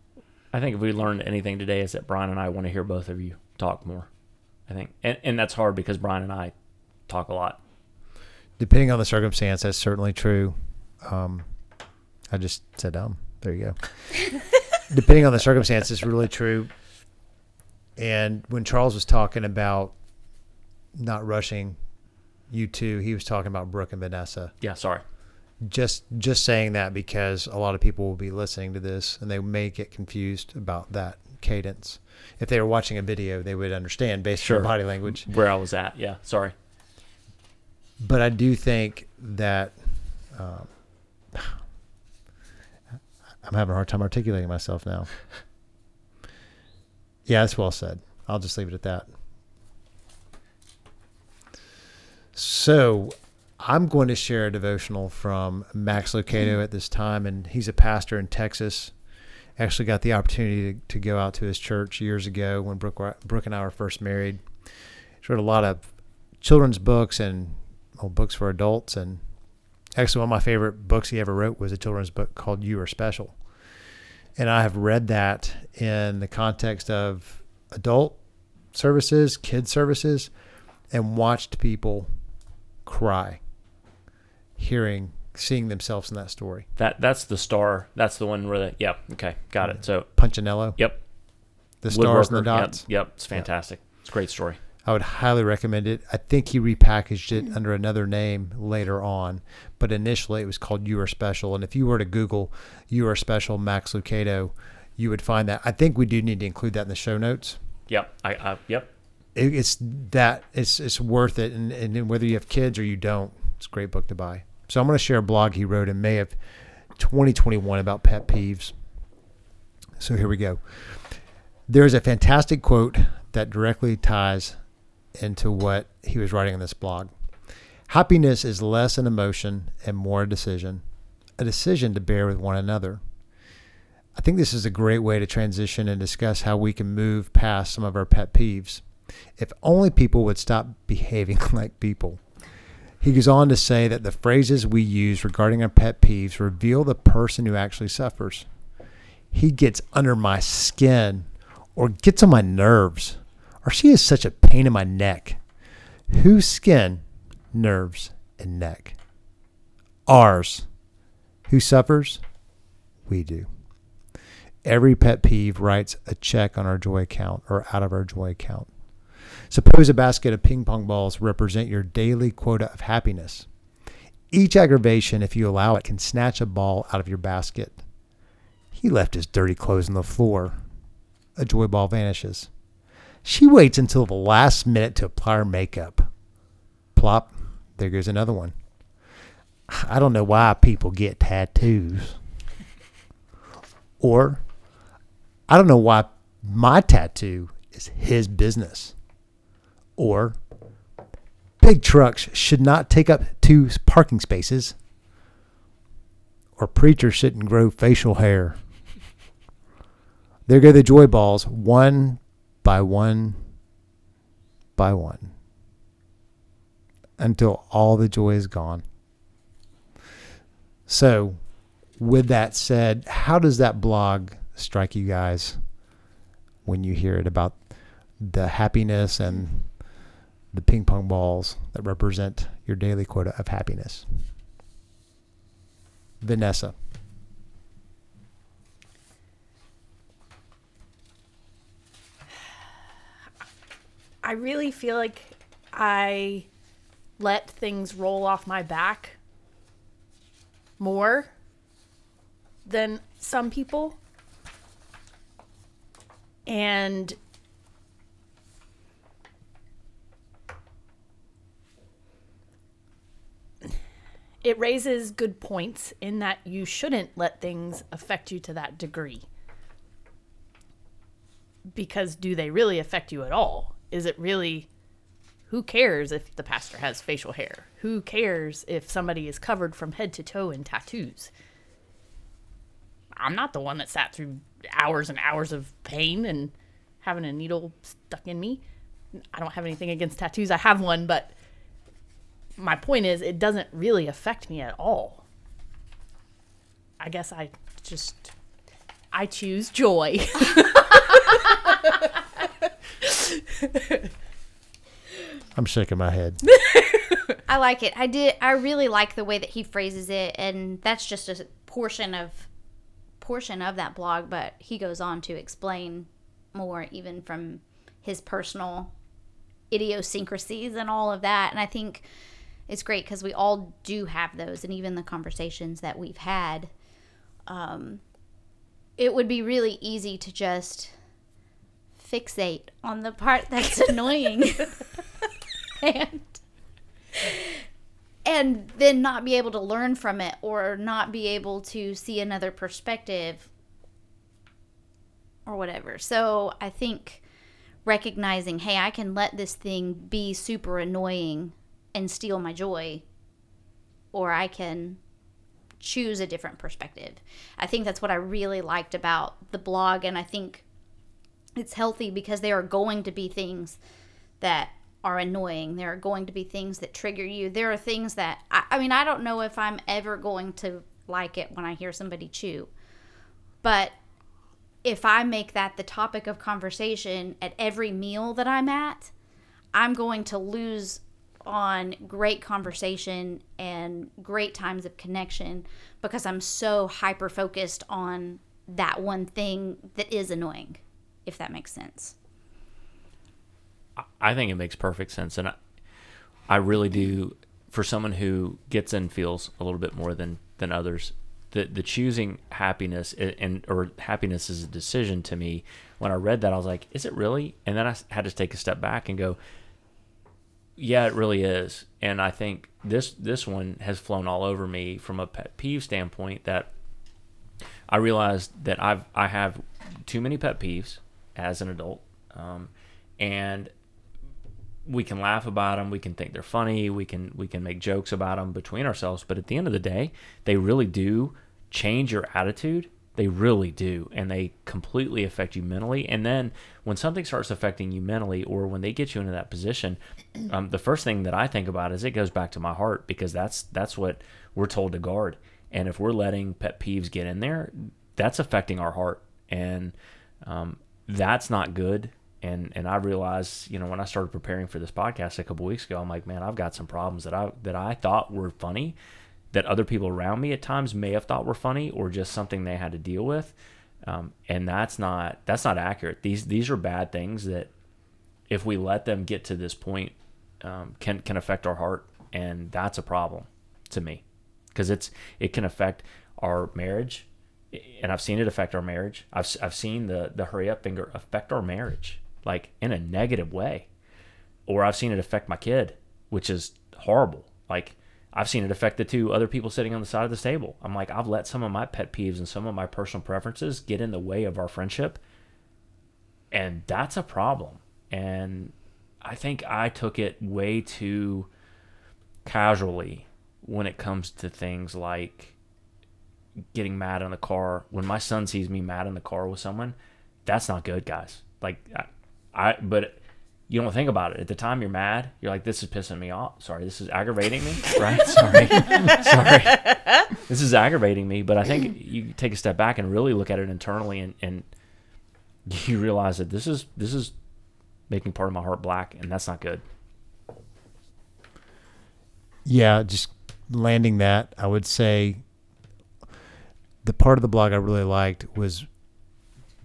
I think if we learned anything today is that Brian and I want to hear both of you talk more. I think, and, and that's hard because Brian and I talk a lot. Depending on the circumstance, that's certainly true. Um, I just said um. There you go. Depending on the circumstance, it's really true. And when Charles was talking about not rushing you two, he was talking about Brooke and Vanessa. Yeah, sorry. Just just saying that because a lot of people will be listening to this and they may get confused about that cadence. If they were watching a video, they would understand based Sure. on body language. Where I was at. Yeah, sorry. but I do think that um, I'm having a hard time articulating myself now. Yeah, that's well said. I'll just leave it at that. So, I'm going to share a devotional from Max Lucado at this time, and he's a pastor in Texas. Actually, got the opportunity to, to go out to his church years ago when Brooke, Brooke and I were first married. He wrote a lot of children's books and well, books for adults. And actually, one of my favorite books he ever wrote was a children's book called You Are Special. And I have read that in the context of adult services, kid services, and watched people cry hearing seeing themselves in that story. That that's the star. That's the one where the yeah. Okay, got it. So Punchinello. yep, The stars and the dots. Yep, yep, it's fantastic. It's a great story. I would highly recommend it. I think he repackaged it under another name later on, but initially it was called You Are Special. And if you were to Google You Are Special Max Lucado, you would find that. I think we do need to include that in the show notes. Yep, I, I yep. It, it's that it's it's worth it, and, and whether you have kids or you don't, it's a great book to buy. So I'm going to share a blog he wrote in May of 2021 about pet peeves. So here we go. There's a fantastic quote that directly ties into what he was writing in this blog. Happiness is less an emotion and more a decision, a decision to bear with one another. I think this is a great way to transition and discuss how we can move past some of our pet peeves. If only people would stop behaving like people. He goes on to say that the phrases we use regarding our pet peeves reveal the person who actually suffers. He gets under my skin or gets on my nerves or she is such a pain in my neck. Whose skin, nerves, and neck? Ours. Who suffers? We do. Every pet peeve writes a check on our joy account or out of our joy account. Suppose a basket of ping pong balls represent your daily quota of happiness. Each aggravation, if you allow it, can snatch a ball out of your basket. He left his dirty clothes on the floor. A joy ball vanishes. She waits until the last minute to apply her makeup. Plop, there goes another one. I don't know why people get tattoos. Or, I don't know why my tattoo is his business. Or, big trucks should not take up two parking spaces. Or, preachers shouldn't grow facial hair. There go the joy balls, one by one by one, until all the joy is gone. So, with that said, how does that blog strike you guys when you hear it about the happiness and the ping pong balls that represent your daily quota of happiness? Vanessa. I really feel like I let things roll off my back more than some people. And it raises good points in that you shouldn't let things affect you to that degree. Because do they really affect you at all? Is it really who cares if the pastor has facial hair? Who cares if somebody is covered from head to toe in tattoos? I'm not the one that sat through hours and hours of pain and having a needle stuck in me. I don't have anything against tattoos. I have one, but my point is it doesn't really affect me at all. I guess I just I choose joy. I'm shaking my head. I like it. I did. I really like the way that he phrases it, and that's just a portion of portion of that blog. But he goes on to explain more, even from his personal idiosyncrasies and all of that. And I think it's great because we all do have those, and even the conversations that we've had. Um, it would be really easy to just fixate on the part that's annoying and and then not be able to learn from it or not be able to see another perspective or whatever. So I think recognizing, hey, I can let this thing be super annoying and steal my joy or I can choose a different perspective. I think that's what I really liked about the blog, and I think it's healthy because there are going to be things that are annoying. There are going to be things that trigger you. There are things that, I, I mean, I don't know if I'm ever going to like it when I hear somebody chew, but if I make that the topic of conversation at every meal that I'm at, I'm going to lose on great conversation and great times of connection because I'm so hyper focused on that one thing that is annoying, if that makes sense. I think it makes perfect sense, and I, I really do. For someone who gets and feels a little bit more than than others, the the choosing happiness and or happiness is a decision to me. When I read that, I was like, "Is it really?" And then I had to take a step back and go, "Yeah, it really is." And I think this this one has flown all over me from a pet peeve standpoint. That I realized that I've I have too many pet peeves as an adult, um, and we can laugh about them we can think they're funny we can we can make jokes about them between ourselves but at the end of the day they really do change your attitude they really do and they completely affect you mentally. And then when something starts affecting you mentally or when they get you into that position um, the first thing that i think about is it goes back to my heart because that's that's what we're told to guard. And if we're letting pet peeves get in there that's affecting our heart. And um, that's not good. And and I realized, you know, when I started preparing for this podcast a couple weeks ago, I'm like, man, I've got some problems that I that I thought were funny, that other people around me at times may have thought were funny, or just something they had to deal with, um, and that's not that's not accurate. These these are bad things that, if we let them get to this point, um, can can affect our heart, and that's a problem to me, because it's it can affect our marriage, and I've seen it affect our marriage. I've I've seen the the hurry up finger affect our marriage like in a negative way. Or I've seen it affect my kid, which is horrible. Like I've seen it affect the two other people sitting on the side of the table. I'm like, I've let some of my pet peeves and some of my personal preferences get in the way of our friendship. And that's a problem. And I think I took it way too casually when it comes to things like getting mad in the car. When my son sees me mad in the car with someone, that's not good, guys. Like, I but you don't think about it at the time. You're mad. You're like, this is pissing me off. Sorry, this is aggravating me. right? Sorry, sorry. This is aggravating me. But I think you take a step back and really look at it internally, and and you realize that this is this is making part of my heart black, and that's not good. Yeah, just landing that, I would say the part of the blog I really liked was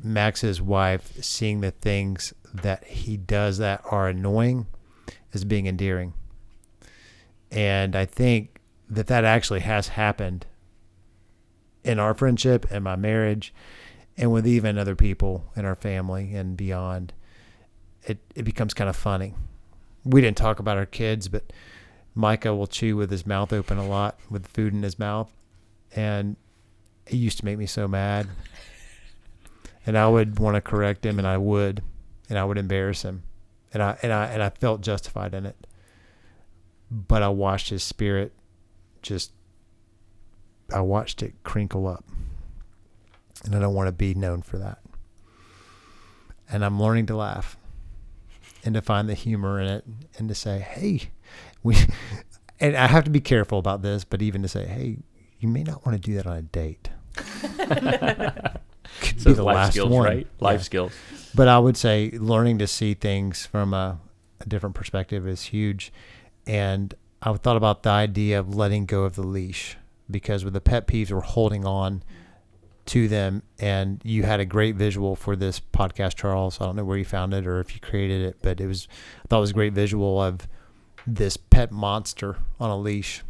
Max's wife seeing the things that he does that are annoying as being endearing. And I think that that actually has happened in our friendship and my marriage and with even other people in our family and beyond. It, it becomes kind of funny. We didn't talk about our kids, but Micah will chew with his mouth open a lot with food in his mouth. And it used to make me so mad. And I would want to correct him and I would and I would embarrass him, and I and I and I felt justified in it. But I watched his spirit just. I watched it crinkle up, and I don't want to be known for that. And I'm learning to laugh, and to find the humor in it, and to say, "Hey, we," and I have to be careful about this, but even to say, "Hey, you may not want to do that on a date." Could so be the life last skills, one. right? Life yeah. skills. But I would say learning to see things from a, a different perspective is huge. And I thought about the idea of letting go of the leash because with the pet peeves, we're holding on to them. And you had a great visual for this podcast, Charles. I don't know where you found it or if you created it, but it was, I thought it was a great visual of this pet monster on a leash.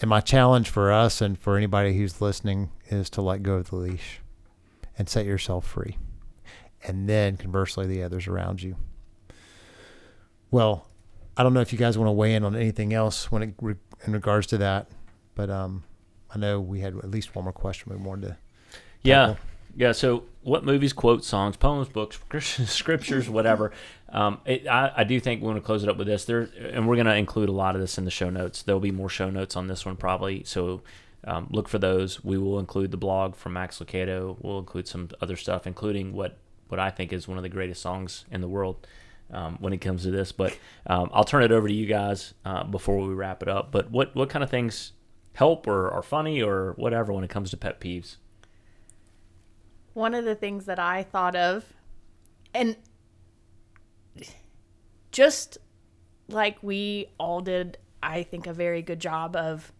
And my challenge for us and for anybody who's listening is to let go of the leash and set yourself free and then conversely the others around you. Well, I don't know if you guys want to weigh in on anything else when it in regards to that, but um, I know we had at least one more question we wanted to. Yeah, Yeah. So, what movies, quotes, songs, poems, books, scriptures, whatever. Um, it, I, I do think we want to close it up with this. There, and we're going to include a lot of this in the show notes. There'll be more show notes on this one probably. So, um, look for those. We will include the blog from Max Lucado. We'll include some other stuff, including what what I think is one of the greatest songs in the world. Um, when it comes to this, but um, I'll turn it over to you guys uh, before we wrap it up. But what what kind of things help or are funny or whatever when it comes to pet peeves? One of the things that I thought of, and just like we all did, I think, a very good job of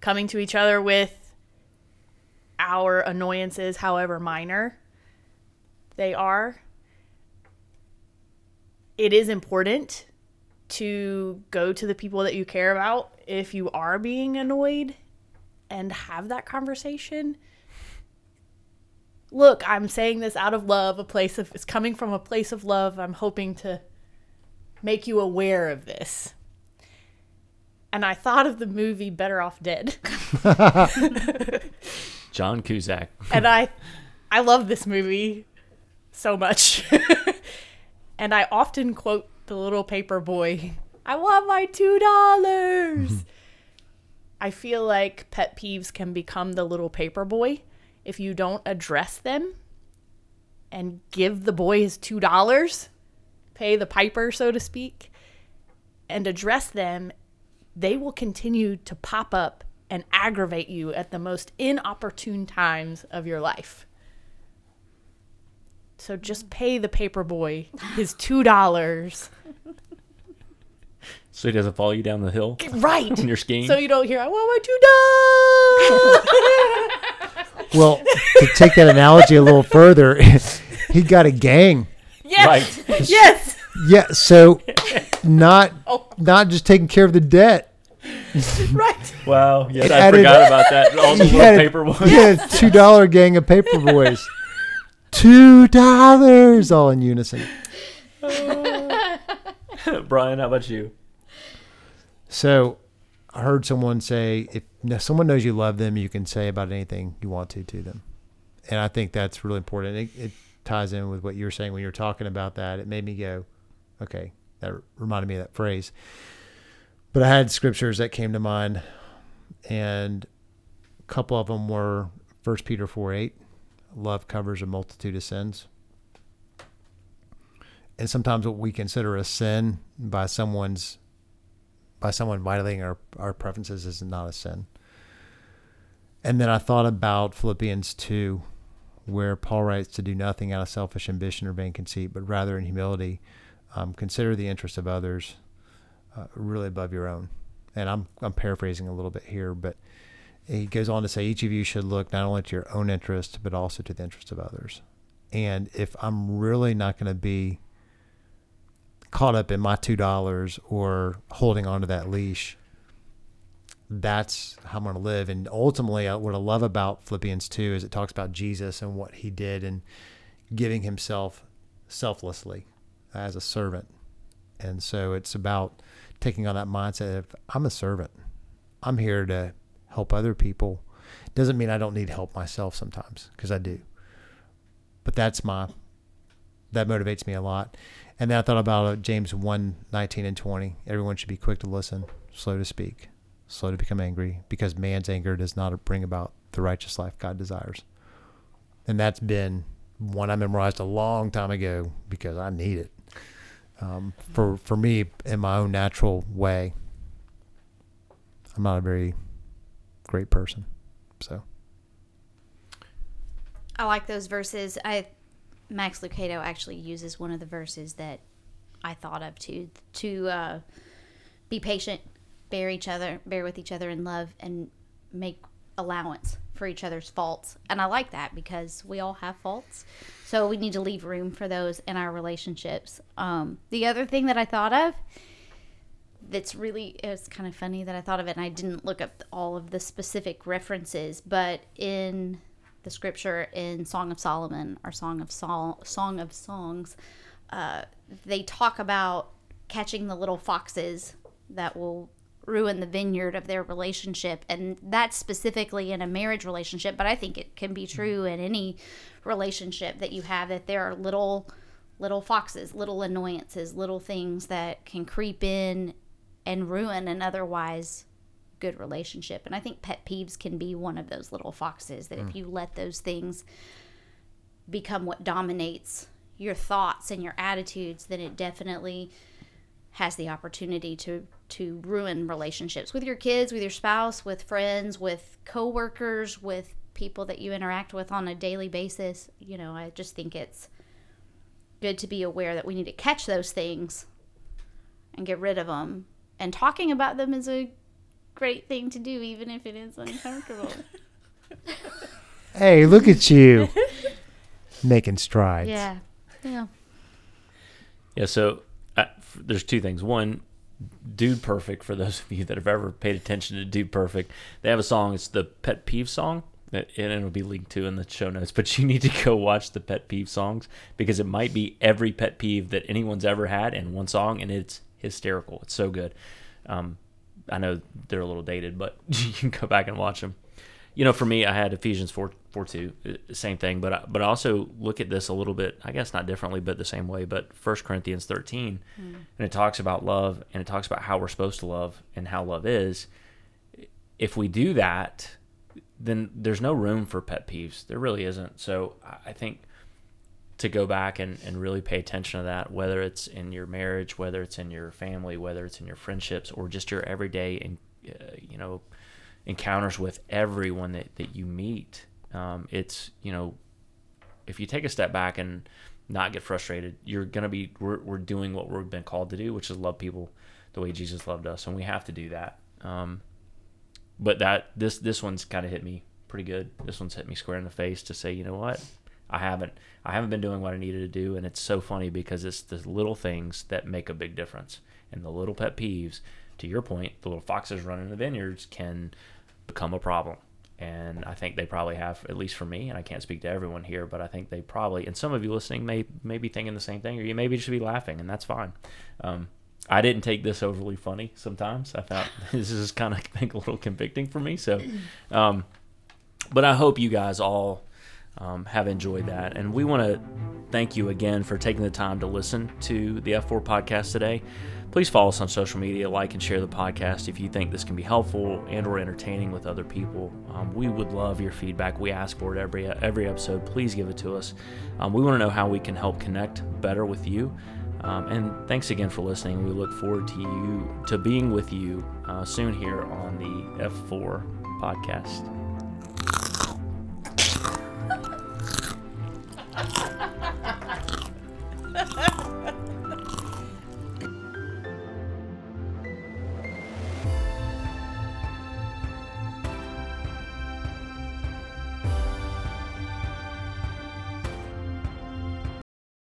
coming to each other with our annoyances, however minor they are. It is important to go to the people that you care about if you are being annoyed and have that conversation. Look, I'm saying this out of love, a place of it's coming from a place of love. I'm hoping to make you aware of this. And I thought of the movie Better Off Dead. John Cusack. and I I love this movie so much. and I often quote the little paper boy, I want my two dollars. Mm-hmm. I feel like pet peeves can become the little paper boy if you don't address them and give the boy his two dollars, pay the piper, so to speak, and address them, they will continue to pop up and aggravate you at the most inopportune times of your life. So just pay the paper boy his two dollars. So he doesn't follow you down the hill Right. when you're skiing. So you don't hear, I want my two dollars. Well, to take that analogy a little further, he got a gang. yes. Right. Yes. Yeah, so not Oh. not just taking care of the debt. Right. wow. Yes, It I added- forgot about that. All the He had a- paper boys. He had a two dollar gang of paper boys. Two dollars all in unison. Brian, how about you? So I heard someone say if no, someone knows you love them, you can say about anything you want to to them. And I think that's really important. It, it ties in with what you were saying when you were talking about that. It made me go, okay, that reminded me of that phrase. But I had scriptures that came to mind, and a couple of them were First Peter 4 8, love covers a multitude of sins. And sometimes what we consider a sin by someone's by someone violating our, our preferences is not a sin. And then I thought about Philippians 2, where Paul writes to do nothing out of selfish ambition or vain conceit, but rather in humility, um, consider the interests of others uh, really above your own. And I'm, I'm paraphrasing a little bit here, but he goes on to say each of you should look not only to your own interest, but also to the interest of others. And if I'm really not going to be caught up in my two dollars or holding on to that leash that's how i'm going to live. And ultimately what i love about philippians 2 is it talks about jesus and what he did and giving himself selflessly as a servant. And so it's about taking on that mindset of i'm a servant. I'm here to help other people doesn't mean i don't need help myself sometimes because i do but that's my that motivates me a lot and then I thought about uh, James 1 19 and 20. Everyone should be quick to listen, slow to speak, slow to become angry, because man's anger does not bring about the righteous life God desires. And that's been one I memorized a long time ago because I need it. Um, for, for me, in my own natural way, I'm not a very great person. So, I like those verses. I Max Lucado actually uses one of the verses that I thought of too to uh, be patient, bear each other, bear with each other in love, and make allowance for each other's faults. And I like that because we all have faults, so we need to leave room for those in our relationships. Um, the other thing that I thought of that's really it's kind of funny that I thought of it and I didn't look up all of the specific references, but in the scripture in Song of Solomon or Song of Sol- Song of Songs, uh, they talk about catching the little foxes that will ruin the vineyard of their relationship and that's specifically in a marriage relationship but i think it can be true in any relationship that you have that there are little little foxes little annoyances little things that can creep in and ruin an otherwise good relationship and i think pet peeves can be one of those little foxes that if mm. you let those things become what dominates your thoughts and your attitudes then it definitely has the opportunity to to ruin relationships with your kids, with your spouse, with friends, with coworkers, with people that you interact with on a daily basis. You know, I just think it's good to be aware that we need to catch those things and get rid of them. And talking about them is a great thing to do even if it is uncomfortable. Hey, look at you making strides. yeah. Yeah. Yeah, so uh, f- there's two things. One, Dude Perfect, for those of you that have ever paid attention to Dude Perfect, they have a song. It's the Pet Peeve song, and it'll be linked to in the show notes. But you need to go watch the Pet Peeve songs because it might be every pet peeve that anyone's ever had in one song, and it's hysterical. It's so good. Um, I know they're a little dated, but you can go back and watch them. You know, for me, I had Ephesians 4, 4 2, uh, same thing, but I, but I also look at this a little bit, I guess not differently, but the same way. But 1 Corinthians 13, and it talks about love and it talks about how we're supposed to love and how love is. If we do that, then there's no room for pet peeves. There really isn't. So I think to go back and, and really pay attention to that, whether it's in your marriage, whether it's in your family, whether it's in your friendships, or just your everyday and uh, you know encounters with everyone that, that you meet. Um, it's you know if you take a step back and not get frustrated, you're gonna be we're, we're doing what we've been called to do, which is love people the way Jesus loved us, and we have to do that. Um, but that this this one's kind of hit me pretty good. This one's hit me square in the face to say, you know what, I haven't I haven't been doing what I needed to do, and it's so funny because it's the little things that make a big difference, and the little pet peeves. To your point, the little foxes running in the vineyards can become a problem, and I think they probably have, at least for me. And I can't speak to everyone here, but I think they probably, and some of you listening may may be thinking the same thing, or you maybe just be laughing, and that's fine. Um, I didn't take this overly funny. Sometimes I thought this is kind of a little convicting for me. So, um, but I hope you guys all um, have enjoyed that. And we want to thank you again for taking the time to listen to the F4 podcast today. Please follow us on social media, like and share the podcast if you think this can be helpful and or entertaining with other people. Um, we would love your feedback. We ask for it every every episode. Please give it to us. Um, we want to know how we can help connect better with you. Um, and thanks again for listening. We look forward to you to being with you uh, soon here on the F4 podcast. Ha ha ha!